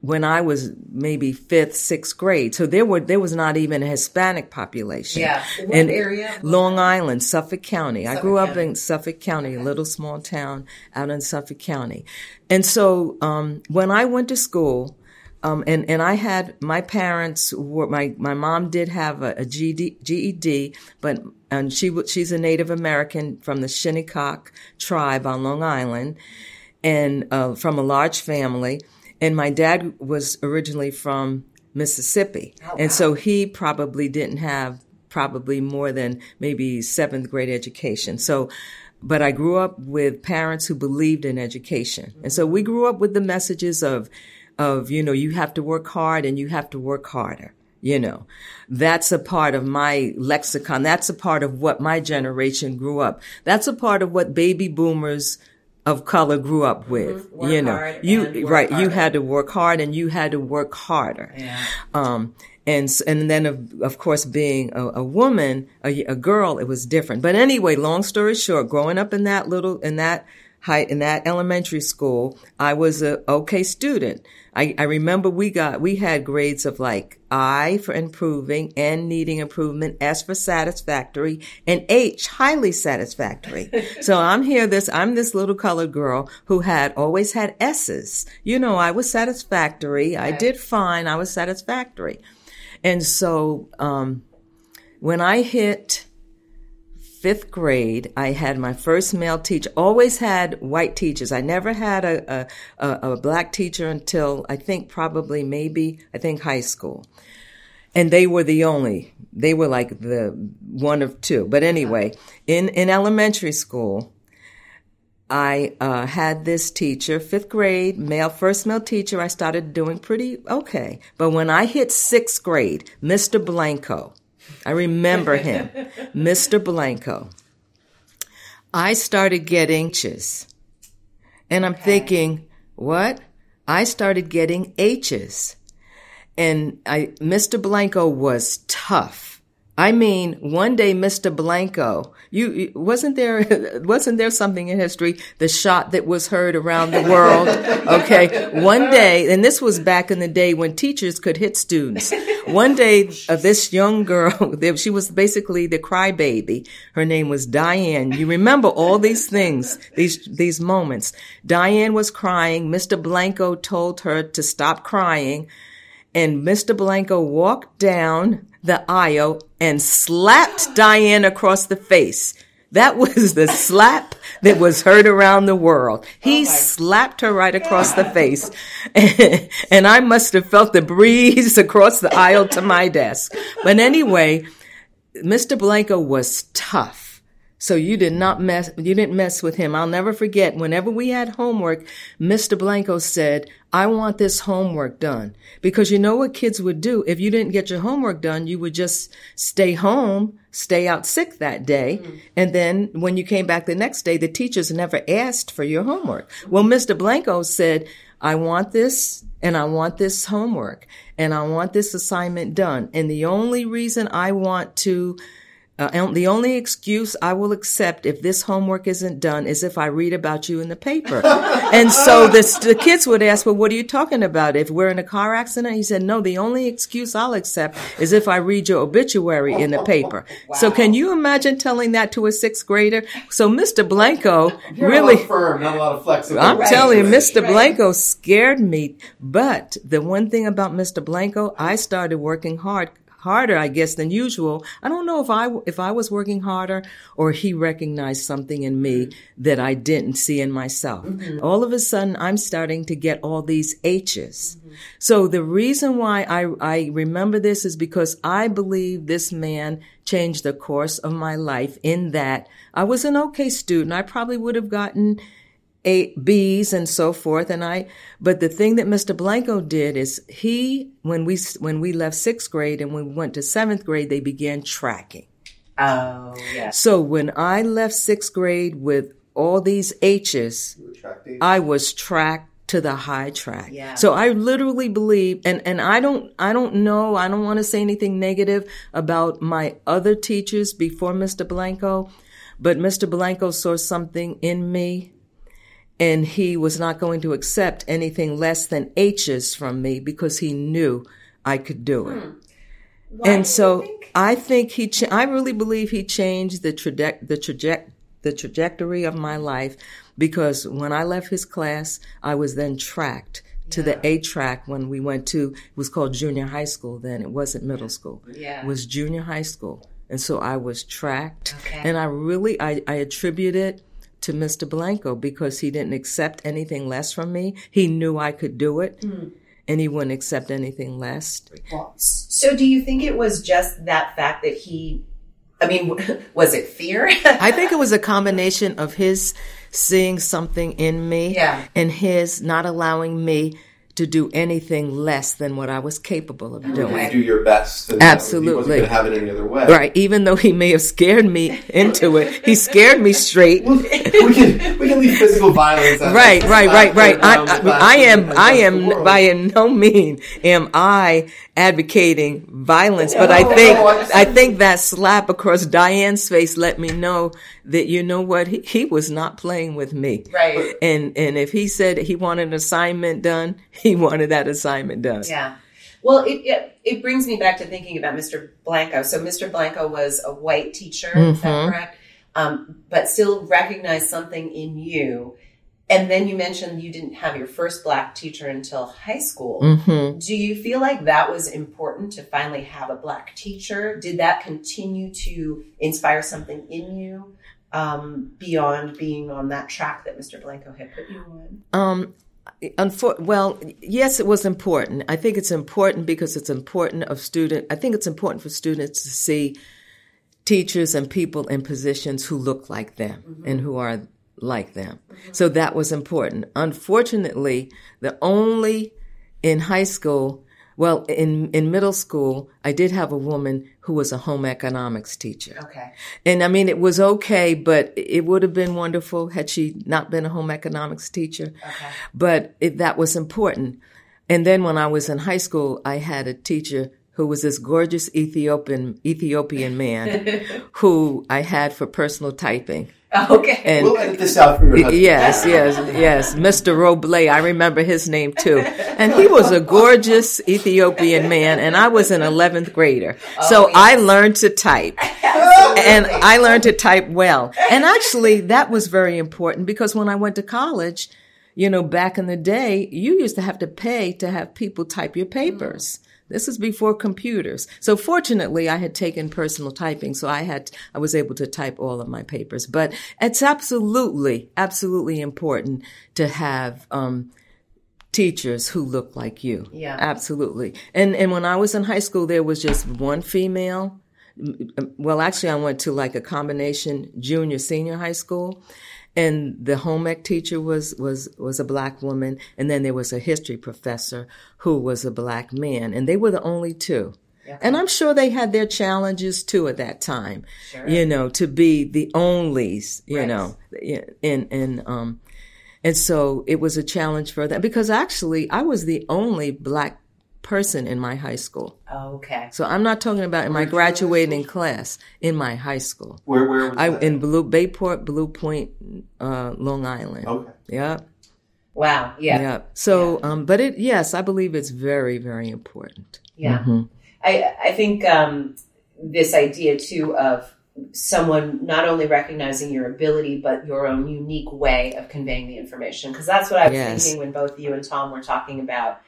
when I was maybe fifth, sixth grade. So there were there was not even a Hispanic population. Yeah, what and area? Long Island, Suffolk County. Suffolk I grew up in Suffolk County, a little small town out in Suffolk County, and so um, when I went to school. Um, and, and I had, my parents were, my, my mom did have a, a GED, GED, but, and she, she's a Native American from the Shinnecock tribe on Long Island and, uh, from a large family. And my dad was originally from Mississippi. Oh, wow. And so he probably didn't have probably more than maybe seventh grade education. So, but I grew up with parents who believed in education. And so we grew up with the messages of, of, you know, you have to work hard and you have to work harder. You know, that's a part of my lexicon. That's a part of what my generation grew up. That's a part of what baby boomers of color grew up with. Mm-hmm. You know, you, right. Harder. You had to work hard and you had to work harder. Yeah. Um, and and then of, of course being a, a woman, a, a, girl, it was different. But anyway, long story short, growing up in that little in that high in that elementary school, I was a okay student. I, I remember we got, we had grades of like I for improving, and needing improvement, S for satisfactory, and H highly satisfactory. so I'm here this, I'm this little colored girl who had always had S's. You know, I was satisfactory. I did fine. I was satisfactory. And so, um, when I hit fifth grade, I had my first male teacher. Always had white teachers. I never had a, a, a, black teacher until I think probably maybe I think high school, and they were the only. They were like the one of two. But anyway, in in elementary school, I uh, had this teacher, fifth grade, male, first male teacher. I started doing pretty okay. But when I hit sixth grade, Mr. Blanco, I remember him, Mr. Blanco. I started getting H's. And I'm thinking, what? I started getting H's. And I, Mr. Blanco was tough. I mean, one day, Mr. Blanco, you, wasn't there, wasn't there something in history, the shot that was heard around the world? Okay. One day, and this was back in the day when teachers could hit students. One day, uh, this young girl, she was basically the crybaby. Her name was Diane. You remember all these things, these, these moments. Diane was crying. Mr. Blanco told her to stop crying. And Mr. Blanco walked down the aisle and slapped Diane across the face. That was the slap that was heard around the world. He oh slapped her right across the face. and I must have felt the breeze across the aisle to my desk. But anyway, Mr. Blanco was tough. So you did not mess, you didn't mess with him. I'll never forget whenever we had homework, Mr. Blanco said, I want this homework done. Because you know what kids would do? If you didn't get your homework done, you would just stay home, stay out sick that day. Mm-hmm. And then when you came back the next day, the teachers never asked for your homework. Well, Mr. Blanco said, I want this and I want this homework and I want this assignment done. And the only reason I want to uh, the only excuse I will accept if this homework isn't done is if I read about you in the paper. and so the, the kids would ask, well, what are you talking about? If we're in a car accident? He said, no, the only excuse I'll accept is if I read your obituary in the paper. Wow. So can you imagine telling that to a sixth grader? So Mr. Blanco really, firm, not a lot of flexibility. I'm right. telling you, Mr. Right. Blanco scared me. But the one thing about Mr. Blanco, I started working hard harder, I guess, than usual. I don't know if I, if I was working harder or he recognized something in me that I didn't see in myself. Mm-hmm. All of a sudden, I'm starting to get all these H's. Mm-hmm. So the reason why I, I remember this is because I believe this man changed the course of my life in that I was an okay student. I probably would have gotten a, B's and so forth. And I, but the thing that Mr. Blanco did is he, when we, when we left sixth grade and we went to seventh grade, they began tracking. Oh, yeah. So when I left sixth grade with all these H's, I was tracked to the high track. Yeah. So I literally believe, and, and I don't, I don't know, I don't want to say anything negative about my other teachers before Mr. Blanco, but Mr. Blanco saw something in me and he was not going to accept anything less than H's from me because he knew I could do it. Hmm. And so think? I think he, cha- I really believe he changed the traje- the traje- the trajectory of my life because when I left his class, I was then tracked to yeah. the A track when we went to, it was called junior high school then. It wasn't middle school. Yeah. It was junior high school. And so I was tracked okay. and I really, I, I attribute it to Mr. Blanco because he didn't accept anything less from me. He knew I could do it. Mm. And he wouldn't accept anything less. So, do you think it was just that fact that he I mean, was it fear? I think it was a combination of his seeing something in me yeah. and his not allowing me to do anything less than what I was capable of doing. do your best. Absolutely. Uh, he wasn't going to have it any other way. Right. Even though he may have scared me into it, he scared me straight. we can we can leave physical violence. Right, right, right, right. I, I, I am I am by no mean am I advocating violence, but I think I think that slap across Diane's face let me know that you know what he, he was not playing with me. Right. And and if he said he wanted an assignment done, he wanted that assignment done. Yeah. Well, it, it, it brings me back to thinking about Mr. Blanco. So Mr. Blanco was a white teacher, mm-hmm. is that mm-hmm. correct? Um, but still recognized something in you and then you mentioned you didn't have your first black teacher until high school. Mm-hmm. Do you feel like that was important to finally have a black teacher? Did that continue to inspire something in you um, beyond being on that track that Mr. Blanco had put you on? Um, Unfor- well, yes, it was important. I think it's important because it's important of student. I think it's important for students to see teachers and people in positions who look like them mm-hmm. and who are like them. Mm-hmm. So that was important. Unfortunately, the only in high school, well, in, in middle school, I did have a woman who was a home economics teacher. Okay. And I mean, it was okay, but it would have been wonderful had she not been a home economics teacher. Okay. But it, that was important. And then when I was in high school, I had a teacher who was this gorgeous Ethiopian Ethiopian man who I had for personal typing. Okay. And we'll edit this out for your husband. Yes, yes, yes. Mr. Roble, I remember his name too. And he was a gorgeous Ethiopian man, and I was an 11th grader. Oh, so yes. I learned to type. and I learned to type well. And actually, that was very important because when I went to college, you know, back in the day, you used to have to pay to have people type your papers. This is before computers. So fortunately, I had taken personal typing, so I had I was able to type all of my papers. But it's absolutely, absolutely important to have um, teachers who look like you. Yeah. absolutely. And and when I was in high school, there was just one female. Well, actually, I went to like a combination junior senior high school, and the home ec teacher was was was a black woman, and then there was a history professor who was a black man, and they were the only two. And I'm sure they had their challenges too at that time, you know, to be the onlys, you Right. know, in in um, and so it was a challenge for them. Because actually I was the only black person in my high school. Okay. So I'm not talking about in my graduating class in my high school. Where where was I that? in Blue Bayport, Blue Point, uh, Long Island. Okay. Yep. Wow. Yeah. Yep. So, um, but it yes, I believe it's very very important. Yeah. Mm-hmm. I, I think um, this idea too of someone not only recognizing your ability but your own unique way of conveying the information because that's what I was Yes. thinking when both you and Tom were talking about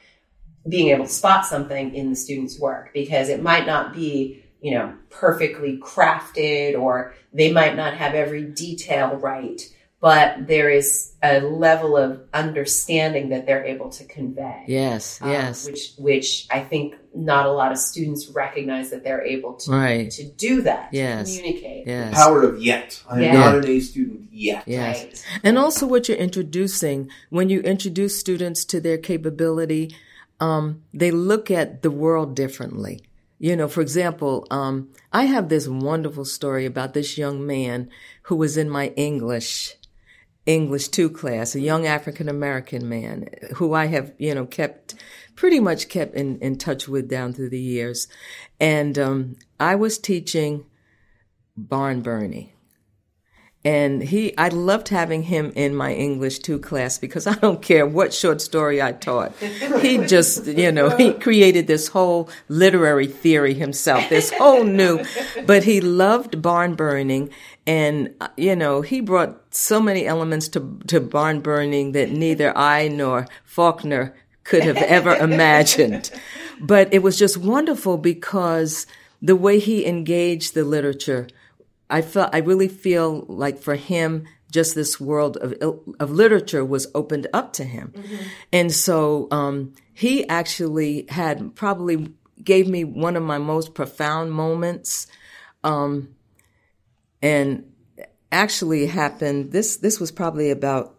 being able to spot something in the student's work because it might not be you know perfectly crafted or they might not have every detail right but there is a level of understanding that they're able to convey Yes. um, Yes. which which I think not a lot of students recognize that they're able to Right. to do that, to Yes. communicate. Yes. Power of yet. I'm Yeah. not an A student yet. Yes. Right. And also what you're introducing, when you introduce students to their capability, um, they look at the world differently. You know, for example, um, I have this wonderful story about this young man who was in my English, English two class, a young African American man who I have, you know, kept pretty much kept in, in touch with down through the years. And, um, I was teaching barn burning. And he, I loved having him in my English two class because I don't care what short story I taught. He just, you know, he created this whole literary theory himself, this whole new, but he loved barn burning. And, you know, he brought so many elements to, to barn burning that neither I nor Faulkner could have ever imagined. But it was just wonderful because the way he engaged the literature, I felt I really feel like for him, just this world of of literature was opened up to him, and so um, he actually had probably gave me one of my most profound moments, um, and actually happened. This this was probably about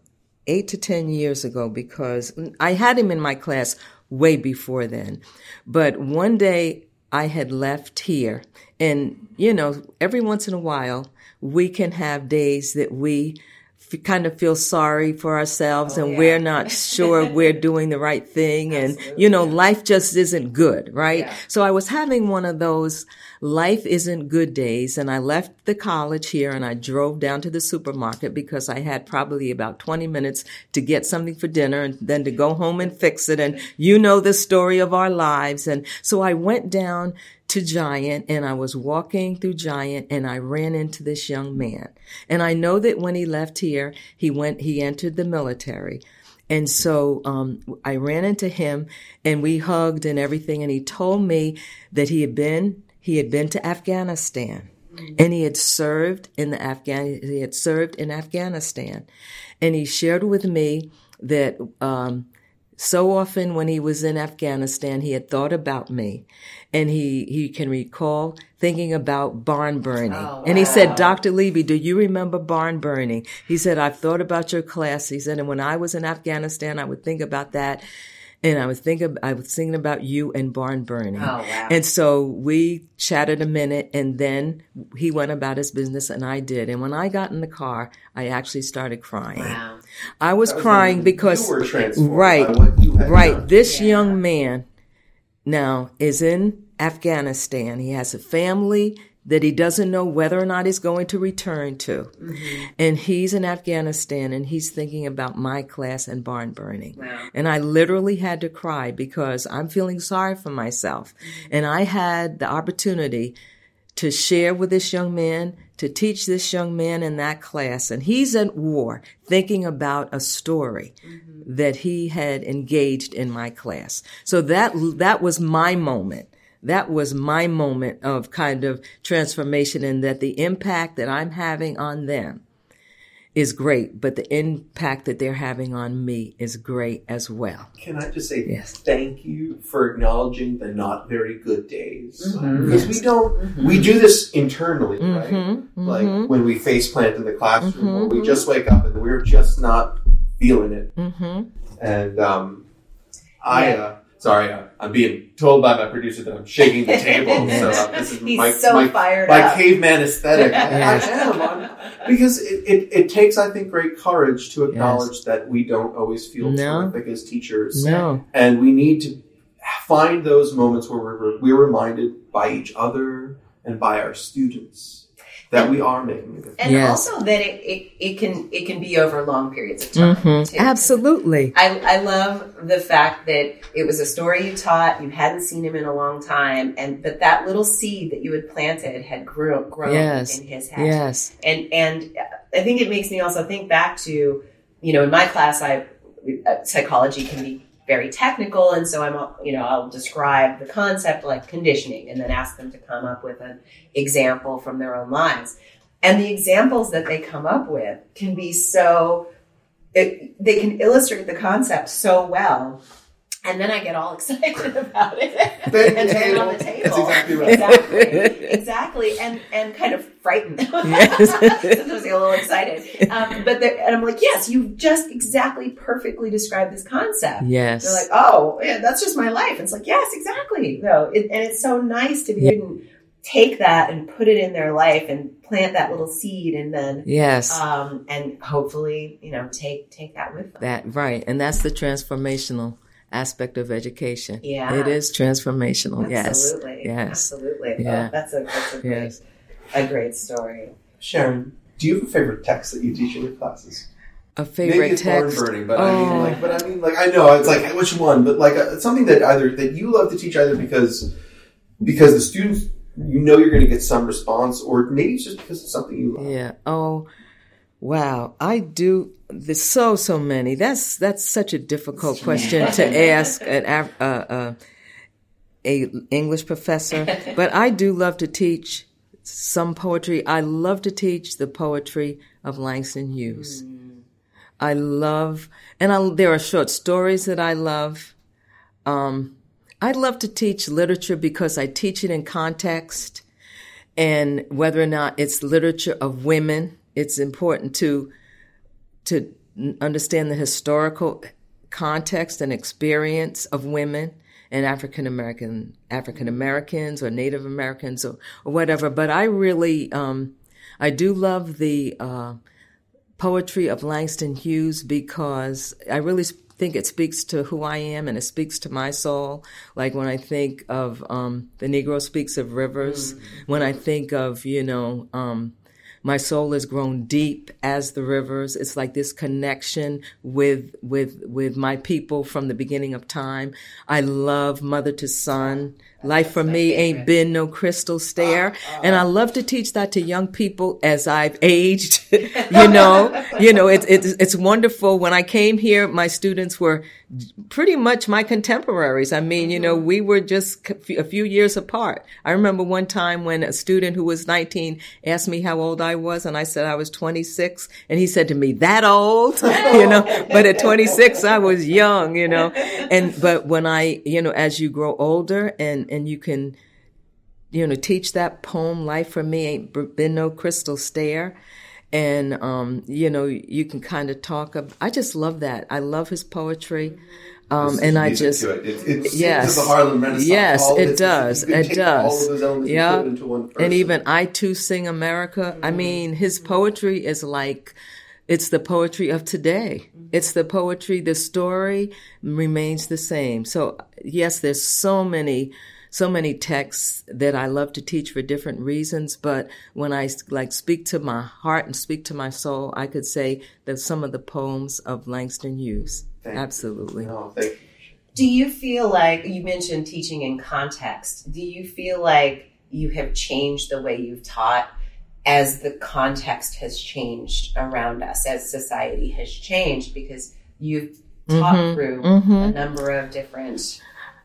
eight to ten years ago because I had him in my class way before then, but one day I had left here. And, you know, every once in a while, we can have days that we f- kind of feel sorry for ourselves oh, and we're not sure we're doing the right thing. And, you know, life just isn't good, right? So I was having one of those life isn't good days. And I left the college here and I drove down to the supermarket because I had probably about 20 minutes to get something for dinner and then to go home and fix it. And you know the story of our lives. And so I went down to Giant and I was walking through Giant and I ran into this young man. And I know that when he left here, he went, he entered the military. And so um, I ran into him and we hugged and everything. And he told me that he had been he had been to Afghanistan and he had served in the Afghan he had served in Afghanistan, and he shared with me that um, so often when he was in Afghanistan he had thought about me, and he he can recall thinking about barn burning. Oh, and he said, Dr. Levy, do you remember barn burning? He said, I've thought about your class. He said, and when I was in Afghanistan, I would think about that. And I was thinking, I was thinking about you and barn burning. Oh, wow. And so we chatted a minute and then he went about his business and I did. And when I got in the car, I actually started crying. Wow. I was crying because, you were right, by what you had right. done. This young man now is in Afghanistan. He has a family that he doesn't know whether or not he's going to return to. And he's in Afghanistan and he's thinking about my class and barn burning. Wow. And I literally had to cry because I'm feeling sorry for myself. And I had the opportunity to share with this young man, to teach this young man in that class. And he's at war thinking about a story mm-hmm. that he had engaged in my class. So that, that was my moment. That was my moment of kind of transformation and that the impact that I'm having on them is great, but the impact that they're having on me is great as well. Can I just say yes. thank you for acknowledging the not very good days? Mm-hmm. Because yes. we don't, mm-hmm. we do this internally, mm-hmm. right? Mm-hmm. Like when we face plant in the classroom, or we mm-hmm. just wake up and we're just not feeling it. Mm-hmm. And um, I, yeah. uh, Sorry, I'm being told by my producer that I'm shaking the table. so this is He's my, so my, fired my up. caveman aesthetic. I, I am. I'm, because it, it, it, takes, I think, great courage to acknowledge yes. that we don't always feel no. terrific as teachers. No. And we need to find those moments where we're, we're reminded by each other and by our students that we are making a difference. And yes. also that it, it, it, can it can be over long periods of time. Mm-hmm. Absolutely. I, I love the fact that it was a story you taught, you hadn't seen him in a long time, and that that little seed that you had planted had grew, grown yes. in his head. Yes. And and I think it makes me also think back to, you know, in my class I uh, psychology can be very technical and so i'm you know i'll describe the concept like conditioning and then ask them to come up with an example from their own lives. And the examples that they come up with can be so it, they can illustrate the concept so well and then I get all excited about it and turn it on the table. That's exactly right. Exactly, exactly, and and kind of frightened. Yes. Sometimes I get a little excited, um, but and I'm like, yes, you just exactly perfectly described this concept. Yes, they're like, oh, yeah, that's just my life. And it's like, yes, exactly. No, it, and it's so nice to be yeah. able to take that and put it in their life and plant that little seed, and then yes, um, and hopefully, you know, take take that with them. That right, and that's the transformational aspect of education. Yeah. It is transformational. Absolutely. Yes. Absolutely. Yeah. Oh, that's a, that's a great, yes. a great story. Sharon, do you have a favorite text that you teach in your classes? A favorite Maybe it's text. Burning, but oh. I mean, like, oh. but I mean, like, I know it's like which one, but like uh, something that either that you love to teach either because because the students you know you're going to get some response, or maybe it's just because it's something you love. Yeah. Oh, wow. I do there's so so many. That's that's such a difficult question to ask an uh, uh, a English professor. But I do love to teach some poetry. I love to teach the poetry of Langston Hughes. Mm. I love, and I, there are short stories that I love. Um, I love to teach literature because I teach it in context, and whether or not it's literature of women, it's important to to understand the historical context and experience of women and African American African Americans or Native Americans or, or, whatever. But I really um, I do love the uh, poetry of Langston Hughes because I really think it speaks to who I am and it speaks to my soul. Like when I think of um, the Negro speaks of rivers, mm-hmm. when I think of you know. Um, my soul has grown deep as the rivers. It's like this connection with, with, with my people from the beginning of time. I love mother to son. Life for me ain't been no crystal stair. And I love to teach that to young people as I've aged. you know, you know, it's, it's, it's wonderful. When I came here, my students were pretty much my contemporaries. I mean, you know, we were just a few years apart. I remember one time when a student who was 19 asked me how old I was and I said I was 26 and he said to me, that old, you know, but at 26 I was young, you know, and, but when I, you know, as you grow older and, and you can, you know, teach that poem, Life for Me Ain't Been No Crystal Stair. And, um, you know, you can kind of talk. Of, I just love that. I love his poetry. Um, and I just, it. It, it yes, the Harlem Renaissance. Yes, all it does. It does. Yeah. And, and even I too sing America. Mm-hmm. I mean, his poetry is like, it's the poetry of today. Mm-hmm. It's the poetry, the story remains the same. So yes, there's so many so many texts that I love to teach for different reasons. But when I like speak to my heart and speak to my soul, I could say that some of the poems of Langston Hughes. Thank Absolutely. No, Do you feel like you mentioned teaching in context? Do you feel like you have changed the way you've taught as the context has changed around us, as society has changed, because you've taught Mhm, through mhm. a number of different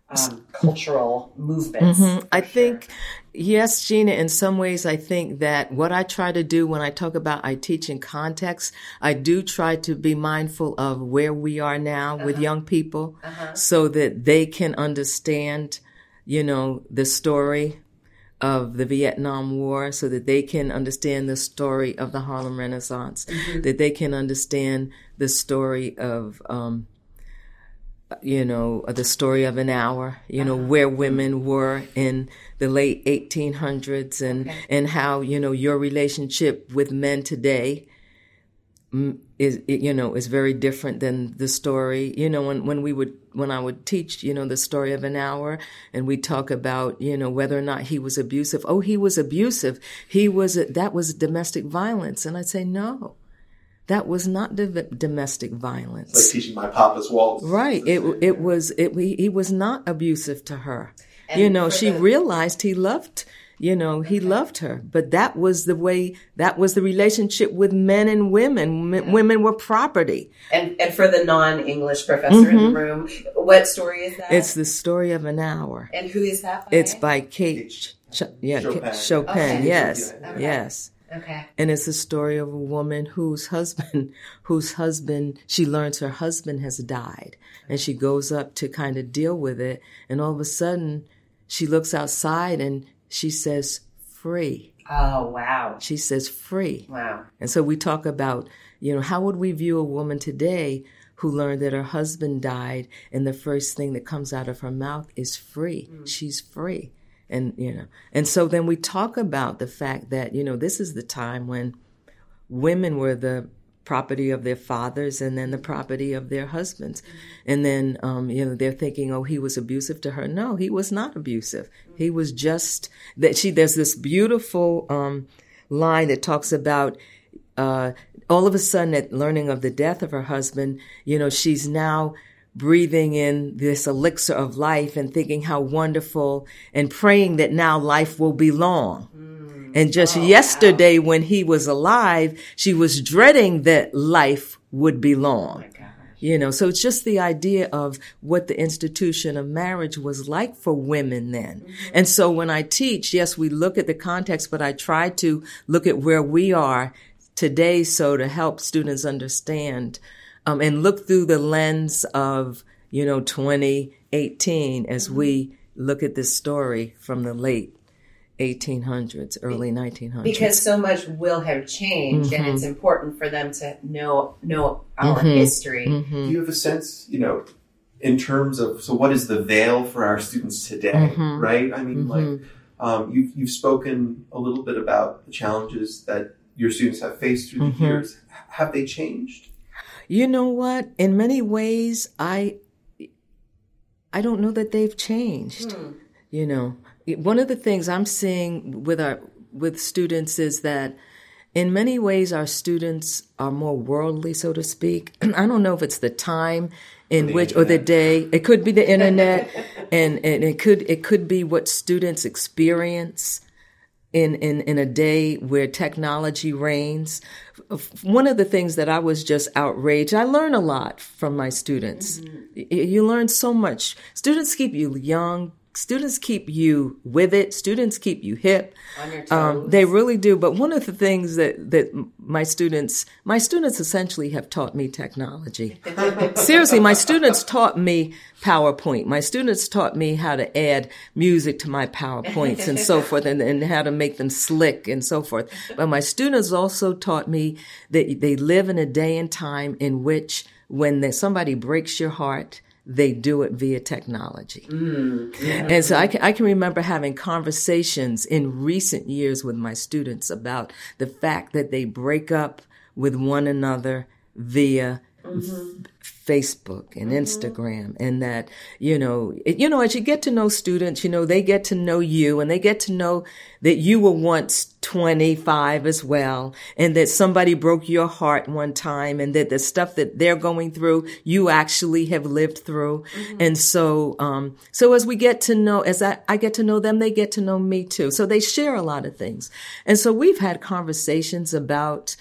um, cultural movements. Mhm. I for think, yes, Gina, in some ways, I think that what I try to do when I talk about I teach in context, I do try to be mindful of where we are now with young people so that they can understand, you know, the story of the Vietnam War so that they can understand the story of the Harlem Renaissance, that they can understand the story of, um, you know, the story of an hour, you know, where women were in the late 1800s and, and how, you know, your relationship with men today mm, is, you know, is very different than the story, you know, when, when we would, when I would teach, you know, the story of an hour and we talk about, you know, whether or not he was abusive. Oh, he was abusive. He was, that was domestic violence. And I'd say, no, that was not do- domestic violence. Like teaching my papa's waltz. Right. It it was it he, he was not abusive to her. And you know, she the- realized he loved, you know, he loved her. But that was the way that was the relationship with men and women. M- Women were property. And and for the non-English professor in the room, what story is that? Mm-hmm. It's the story of an hour. and who is that? By? It's by Kate Ch- yeah, Chopin. Chopin. Chopin. Okay. Yes. Okay. Yes. Okay. And it's the story of a woman whose husband, whose husband, she learns her husband has died. And she goes up to kind of deal with it. And all of a sudden, she looks outside and she says, free. Oh wow, She says, free. wow. And so we talk about, you know, how would we view a woman today who learned that her husband died and the first thing that comes out of her mouth is free. Mm. She's free. And, you know, and so then we talk about the fact that, you know, this is the time when women were the property of their fathers and then the property of their husbands. And then, um, you know, they're thinking, oh, he was abusive to her. No, he was not abusive. He was just that she, there's this beautiful, um, line that talks about, uh, all of a sudden at learning of the death of her husband, you know, she's now breathing in this elixir of life and thinking how wonderful and praying that now life will be long. Mm. And just yesterday when he was alive, she was dreading that life would be long. Oh you know, so it's just the idea of what the institution of marriage was like for women then. Mm-hmm. And so when I teach, yes, we look at the context, but I try to look at where we are today so to help students understand um, and look through the lens of, you know, 2018 as we look at this story from the late 1800s, early 1900s. Because so much will have changed, and Mm-hmm. it's important for them to know know our history. Mm-hmm. Do you have a sense, you know, in terms of so what is the veil for our students today, Mm-hmm. right? I mean, like um, you've you've spoken a little bit about the challenges that your students have faced through Mm-hmm. the years. H- Have they changed? You know what? In many ways, I I don't know that they've changed. Hmm. You know, one of the things I'm seeing with our with students is that in many ways our students are more worldly, so to speak. I don't know if it's the time in the which or the day. It could be the internet, and and it could it could be what students experience in, in, in a day where technology reigns. One of the things that I was just outraged, I learn a lot from my students. Mm-hmm. Y- You learn so much. Students keep you young. Students keep you with it. Students keep you hip. On your toes. Um, they really do. But one of the things that, that my students, my students essentially have taught me technology. Seriously, my students taught me PowerPoint. My students taught me how to add music to my PowerPoints and so forth and, and how to make them slick and so forth. But my students also taught me that they live in a day and time in which when somebody breaks your heart, they do it via technology. And so I can, I can remember having conversations in recent years with my students about the fact that they break up with one another via mm-hmm. Facebook and mm-hmm. Instagram and that, you know, it, you know, as you get to know students, you know, they get to know you and they get to know that you were once 25 as well and that somebody broke your heart one time and that the stuff that they're going through, you actually have lived through. Mm-hmm. And so, um, so as we get to know, as I, I get to know them, they get to know me too. So they share a lot of things. And so we've had conversations about,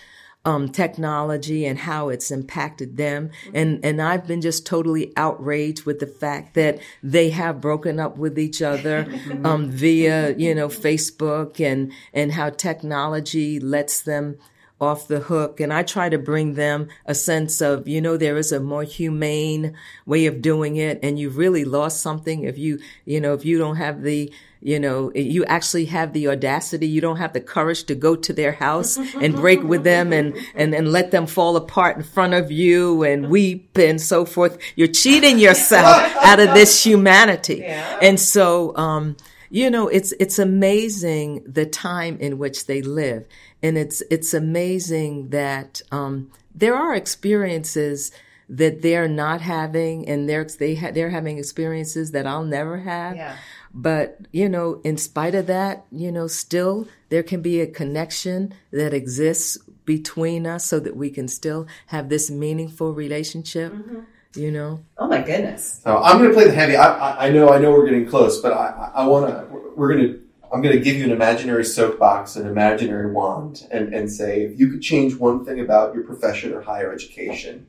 um, technology and how it's impacted them. And, and I've been just totally outraged with the fact that they have broken up with each other, um, via, you know, Facebook and, and how technology lets them off the hook. And I try to bring them a sense of, you know, there is a more humane way of doing it. And you've really lost something if you, you know, if you don't have the, you know, you actually have the audacity. You don't have the courage to go to their house and break with them and, and, and let them fall apart in front of you and weep and so forth. You're cheating yourself out of this humanity. Yeah. And so, um, you know, it's, it's amazing the time in which they live. And it's, it's amazing that, um, there are experiences that they're not having and they're, they ha- they're having experiences that I'll never have. Yeah. But, you know, in spite of that, you know, still there can be a connection that exists between us so that we can still have this meaningful relationship. Mm-hmm you know. Oh my goodness! So I'm going to play the heavy. I, I, know, I know, we're getting close, but I, I want to. We're going to. I'm going to give you an imaginary soapbox, an imaginary wand, and, and say if you could change one thing about your profession or higher education,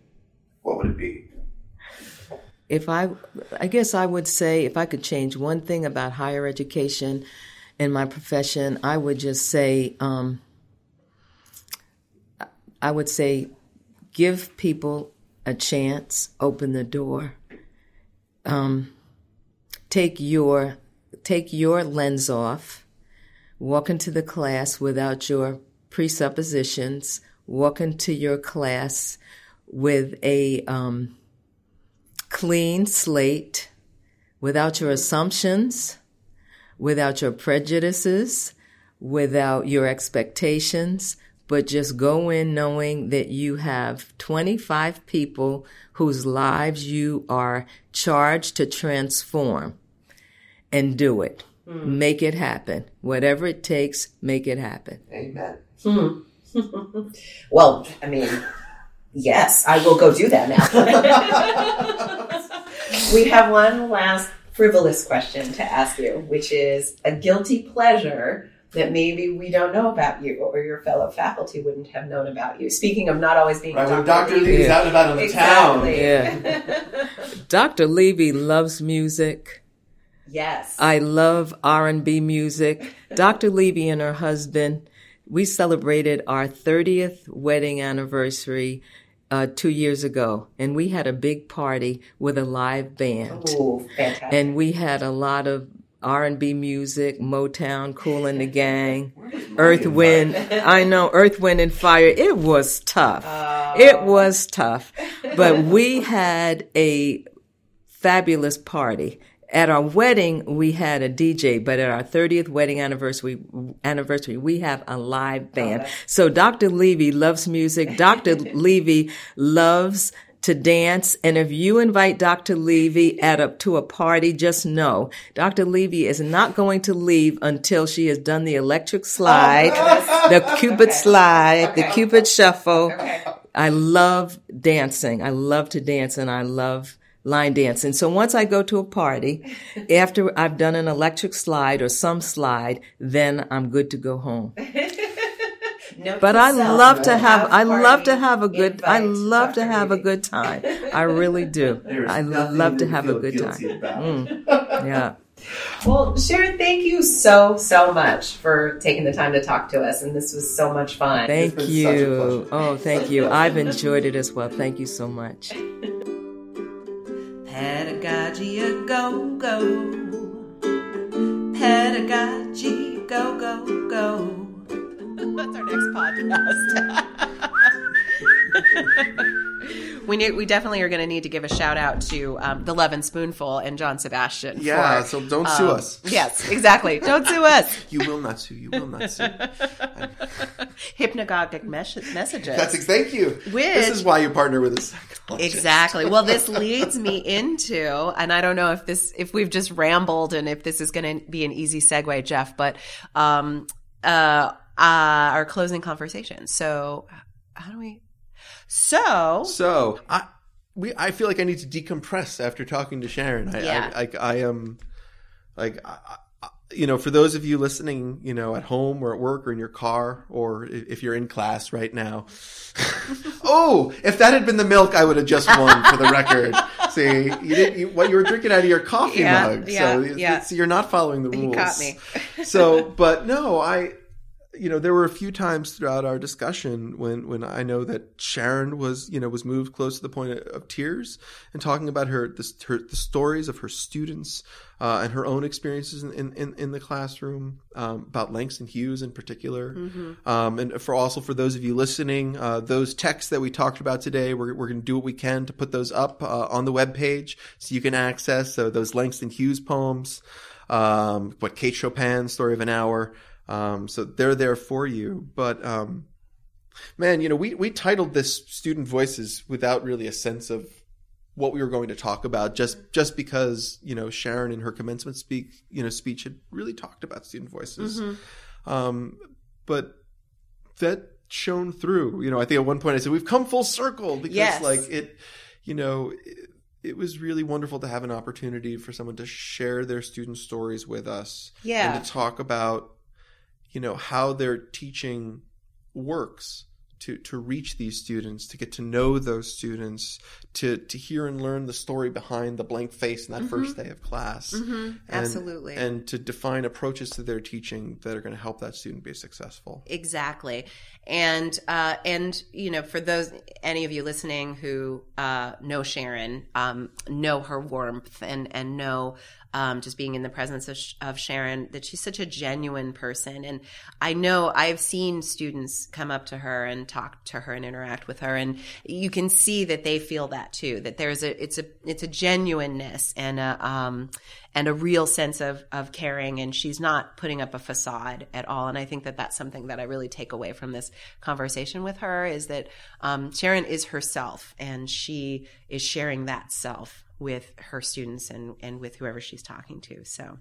what would it be? If I, I guess I would say if I could change one thing about higher education in my profession, I would just say, um, I would say, give people a chance, open the door. Um, take your take your lens off. Walk into the class without your presuppositions. Walk into your class with a um, clean slate, without your assumptions, without your prejudices, without your expectations, but just go in knowing that you have 25 people whose lives you are charged to transform and do it. Mm. Make it happen. Whatever it takes, make it happen. Amen. Mm. well, I mean, yes, I will go do that now. we have one last frivolous question to ask you, which is a guilty pleasure that maybe we don't know about you or your fellow faculty wouldn't have known about you. Speaking of not always being right, Dr. Dr. Levy's out and about in the exactly. town. Yeah. Dr. Levy loves music. Yes. I love R&B music. Dr. Levy and her husband, we celebrated our 30th wedding anniversary uh, two years ago, and we had a big party with a live band. Oh, fantastic! And we had a lot of R&B music, Motown, Kool and the Gang, Earth, Wind. I know Earth, Wind and Fire. It was tough. Oh. It was tough, but we had a fabulous party. At our wedding, we had a DJ, but at our 30th wedding anniversary, anniversary, we have a live band. Oh, so Dr. Levy loves music. Dr. Levy loves to dance. And if you invite Dr. Levy at a, to a party, just know Dr. Levy is not going to leave until she has done the electric oh, slide, oh, the Cupid okay. slide, okay. the Cupid shuffle. Okay. I love dancing. I love to dance and I love line dancing. So once I go to a party, after I've done an electric slide or some slide, then I'm good to go home. but I love to have I love to have a good I love to have a good time. I really do. I love to have a good time. Mm. Yeah. Well, Sharon, thank you so, so much for taking the time to talk to us. And this was so much fun. Thank you. Oh, thank you. I've enjoyed it as well. Thank you so much. Pedagogy a go go. Pedagogy go go go. That's our next podcast. we need, we definitely are going to need to give a shout out to um, the Lovin' Spoonful and John Sebastian. Yeah, for, so don't sue um, us. Yes, exactly. Don't sue us. You will not sue. You will not sue. Hypnagogic mes- messages. That's thank you. Which- this is why you partner with a psychologist. Exactly. Well, this leads me into, and I don't know if this, if we've just rambled and if this is going to be an easy segue, Jeff, but, um, uh, uh, our closing conversation. So how do we, so So I we I feel like I need to decompress after talking to Sharon. I Yeah. I, I, I am like I, I, you know for those of you listening, you know at home or at work or in your car or if you're in class right now. oh, if that had been the milk, I would have just won for the record. See, you didn't. You, what you were drinking out of your coffee Yeah, mug. yeah, so, yeah. you're not following the rules. You caught me. so, but no, I, you know, there were a few times throughout our discussion when, when I know that Sharon was, you know, was moved close to the point of, of tears and talking about her, the, her, the stories of her students, uh, and her own experiences in, in, in the classroom, um, about Langston Hughes in particular. Um, and for also for those of you listening, uh, those texts that we talked about today, we're, we're going to do what we can to put those up, uh, on the webpage so you can access so those Langston Hughes poems um, what Kate Chopin, Story of an Hour. Um, so they're there for you. But um, man, you know, we we titled this "Student Voices" without really a sense of what we were going to talk about, just just because you know Sharon in her commencement speak you know speech had really talked about student voices. Um, but that shone through. You know, I think at one point I said we've come full circle because Yes. like it, you know. It, it was really wonderful to have an opportunity for someone to share their student stories with us Yeah. and to talk about you know how their teaching works to to reach these students to get to know those students to to hear and learn the story behind the blank face in that first day of class Mm-hmm. absolutely. and to define approaches to their teaching that are going to help that student be successful Exactly. And uh, and you know, for those any of you listening who uh, know Sharon, um, know her warmth and and know um, just being in the presence of, of Sharon that she's such a genuine person. And I know I've seen students come up to her and talk to her and interact with her, and you can see that they feel that too. That there's a it's a it's a genuineness and a um, and a real sense of of caring and she's not putting up a facade at all and i think that that's something that i really take away from this conversation with her is that um, sharon is herself and she is sharing that self with her students and and with whoever she's talking to so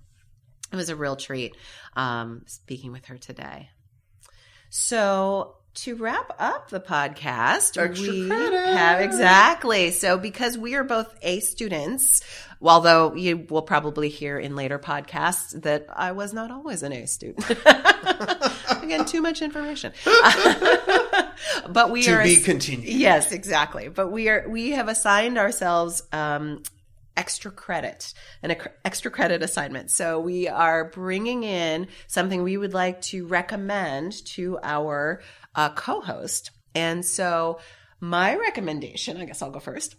it was a real treat um, speaking with her today so to wrap up the podcast, Extra we credit. have exactly. So because we are both A students, although you will probably hear in later podcasts that I was not always an A student. Again, too much information. but we are to are be continued Yes, exactly. But we are we have assigned ourselves um, extra credit, an extra credit assignment. So we are bringing in something we would like to recommend to our uh, co-host. And so my recommendation, I guess I'll go first.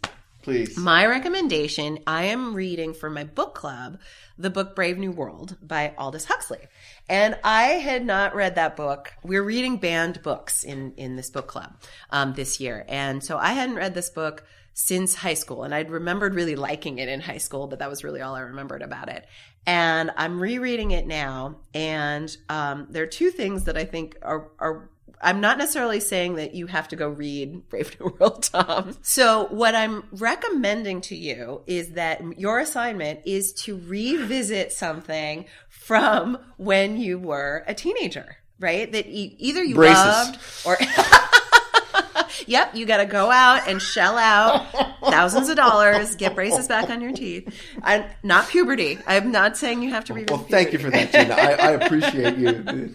Please My recommendation, I am reading for my book club the book Brave New World by Aldous Huxley. And I had not read that book. We're reading banned books in, in this book club um, this year. And so I hadn't read this book since high school. And I'd remembered really liking it in high school, but that was really all I remembered about it. And I'm rereading it now. And um, there are two things that I think are, are I'm not necessarily saying that you have to go read Brave New World, Tom. So, what I'm recommending to you is that your assignment is to revisit something from when you were a teenager, right? That e- either you Braces. loved or. Yep, you got to go out and shell out thousands of dollars, get braces back on your teeth. And not puberty. I'm not saying you have to revisit. well thank you for that gina i, I appreciate you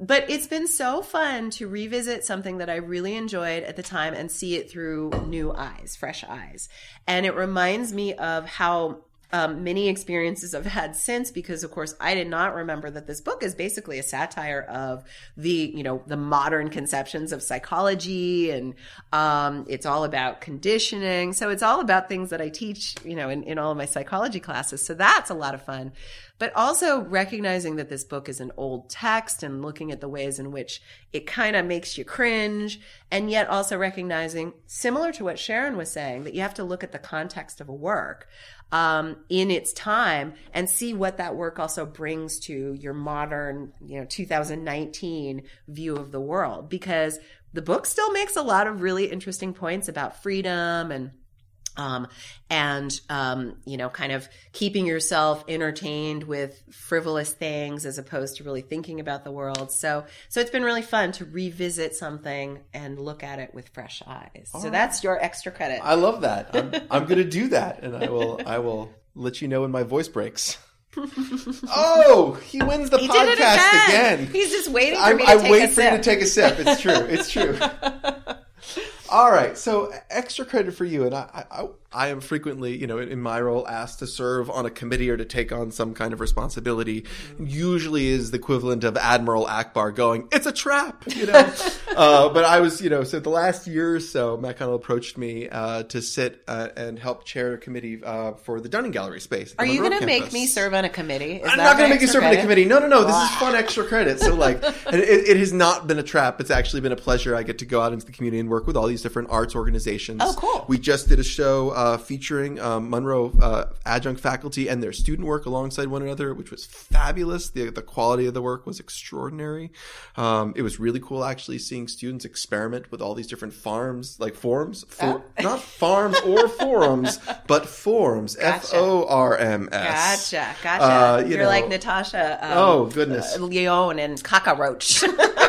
But it's been so fun to revisit something that I really enjoyed at the time and see it through new eyes, fresh eyes. And it reminds me of how um, many experiences I've had since because, of course, I did not remember that this book is basically a satire of the, you know, the modern conceptions of psychology and um, it's all about conditioning. So it's all about things that I teach, you know, in, in all of my psychology classes. So that's a lot of fun but also recognizing that this book is an old text and looking at the ways in which it kind of makes you cringe and yet also recognizing similar to what sharon was saying that you have to look at the context of a work um, in its time and see what that work also brings to your modern you know 2019 view of the world. Because the book still makes a lot of really interesting points about freedom and um, and um, you know, kind of keeping yourself entertained with frivolous things as opposed to really thinking about the world. So, so it's been really fun to revisit something and look at it with fresh eyes. All so right. that's your extra credit. I love that. I'm, I'm going to do that, and I will. I will let you know when my voice breaks. oh, he wins the he podcast again. again. He's just waiting for me to I take wait a for sip. you to take a sip. It's true. It's true. All right, so extra credit for you, and I, I, I am frequently, you know, in my role, asked to serve on a committee or to take on some kind of responsibility. Mm-hmm. Usually, is the equivalent of Admiral Ackbar going, "It's a trap," you know. uh, but I was, you know, so the last year or so, Matt Connell approached me uh, to sit uh, and help chair a committee uh, for the Dunning Gallery space. Are you going to make me serve on a committee? Is I'm not going to make you serve credit? on a committee. No, no, no. This is fun extra credit. So, like, it, it, has not been a trap. It's actually been a pleasure. I get to go out into the community and work with all these different arts organizations. Oh, cool. We just did a show uh, featuring um, Monroe uh, adjunct faculty and their student work alongside one another, which was fabulous. The, the quality of the work was extraordinary. Um, it was really cool actually seeing students experiment with all these different farms, like forms, for, oh. not farms or forums, but forms, F O R M S. Gotcha, gotcha. Uh, you You're know, like Natasha. Um, oh goodness, uh, Lyonne and Cockroach.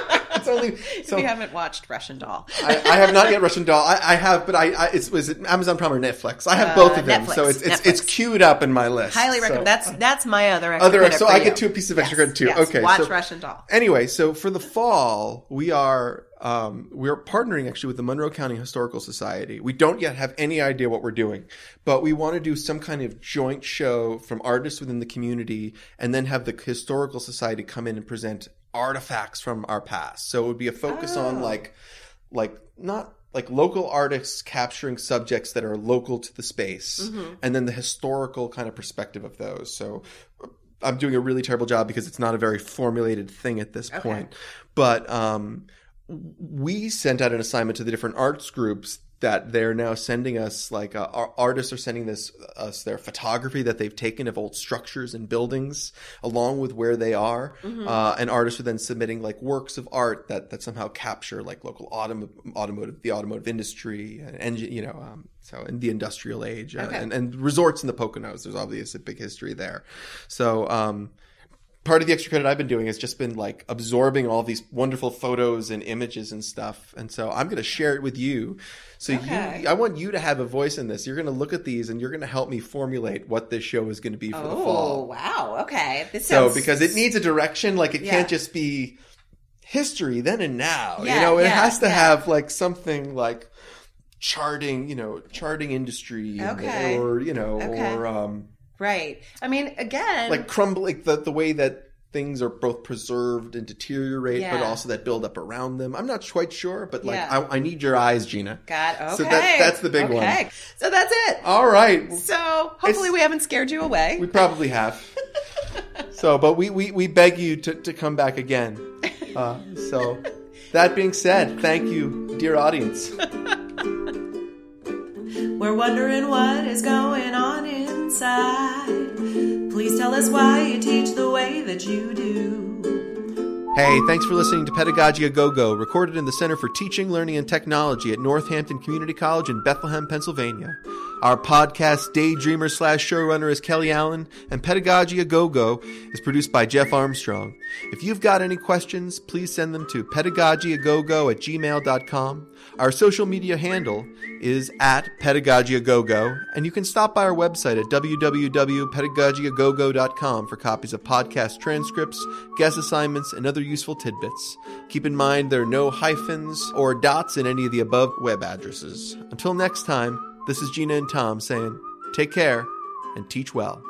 it's only so, if you haven't watched Russian Doll. I, I, have not yet Russian Doll. I, I have, but I, I it's was it Amazon Prime or Netflix. I have uh, both of them, Netflix, so it's it's, Netflix. it's queued up in my list. Highly recommend. So. That's that's my other extra other. So I you. get two pieces of extra yes, credit too. Yes. Okay, watch so, Russian Doll. Anyway, so for the fall, we are um, we're partnering actually with the Monroe County Historical Society. We don't yet have any idea what we're doing, but we want to do some kind of joint show from artists within the community and then have the Historical Society come in and present artifacts from our past. So it would be a focus oh. on like like not like local artists capturing subjects that are local to the space mm-hmm. and then the historical kind of perspective of those. So I'm doing a really terrible job because it's not a very formulated thing at this okay. point. But um, we sent out an assignment to the different arts groups that they're now sending us like uh, our artists are sending this us their photography that they've taken of old structures and buildings along with where they are mm-hmm. uh, and artists are then submitting like works of art that that somehow capture like local autom- automotive the automotive industry and engine you know um, so in the industrial age uh, okay. and, and resorts in the Poconos there's obviously a big history there so um, part of the extra credit I've been doing has just been like absorbing all these wonderful photos and images and stuff. And so I'm going to share it with you. So okay. you, I want you to have a voice in this. You're going to look at these and you're going to help me formulate what this show is going to be for oh, the fall. Oh, wow. Okay. This sounds... So because it needs a direction, like it yeah. can't just be history then and now. Yeah, you know, it yeah, has to have like something like charting, you know, charting industry okay. or, you know, okay. or um Right. I mean, again, like crumbling the the way that things are both preserved and deteriorate, yeah. but also that build up around them. I'm not quite sure, but like yeah. I, I, need your eyes, Gina. God, okay. So that, that's the big okay. one. So that's it. All right. So hopefully it's, we haven't scared you away. We probably have. so, but we, we, we beg you to, to come back again. Uh, so that being said, thank you, dear audience. We're wondering what is going on inside. Please tell us why you teach the way that you do. Hey, thanks for listening to Pedagogy A Go Go, recorded in the Center for Teaching, Learning, and Technology at Northampton Community College in Bethlehem, Pennsylvania. Our podcast daydreamer slash showrunner is Kelly Allen, and Pedagogy a Go Go is produced by Jeff Armstrong. If you've got any questions, please send them to pedagogyagogo at gmail.com. Our social media handle is at pedagogyagogo, and you can stop by our website at www.pedagogyagogo.com for copies of podcast transcripts, guest assignments, and other useful tidbits. Keep in mind there are no hyphens or dots in any of the above web addresses. Until next time, this is Gina and Tom saying, take care and teach well.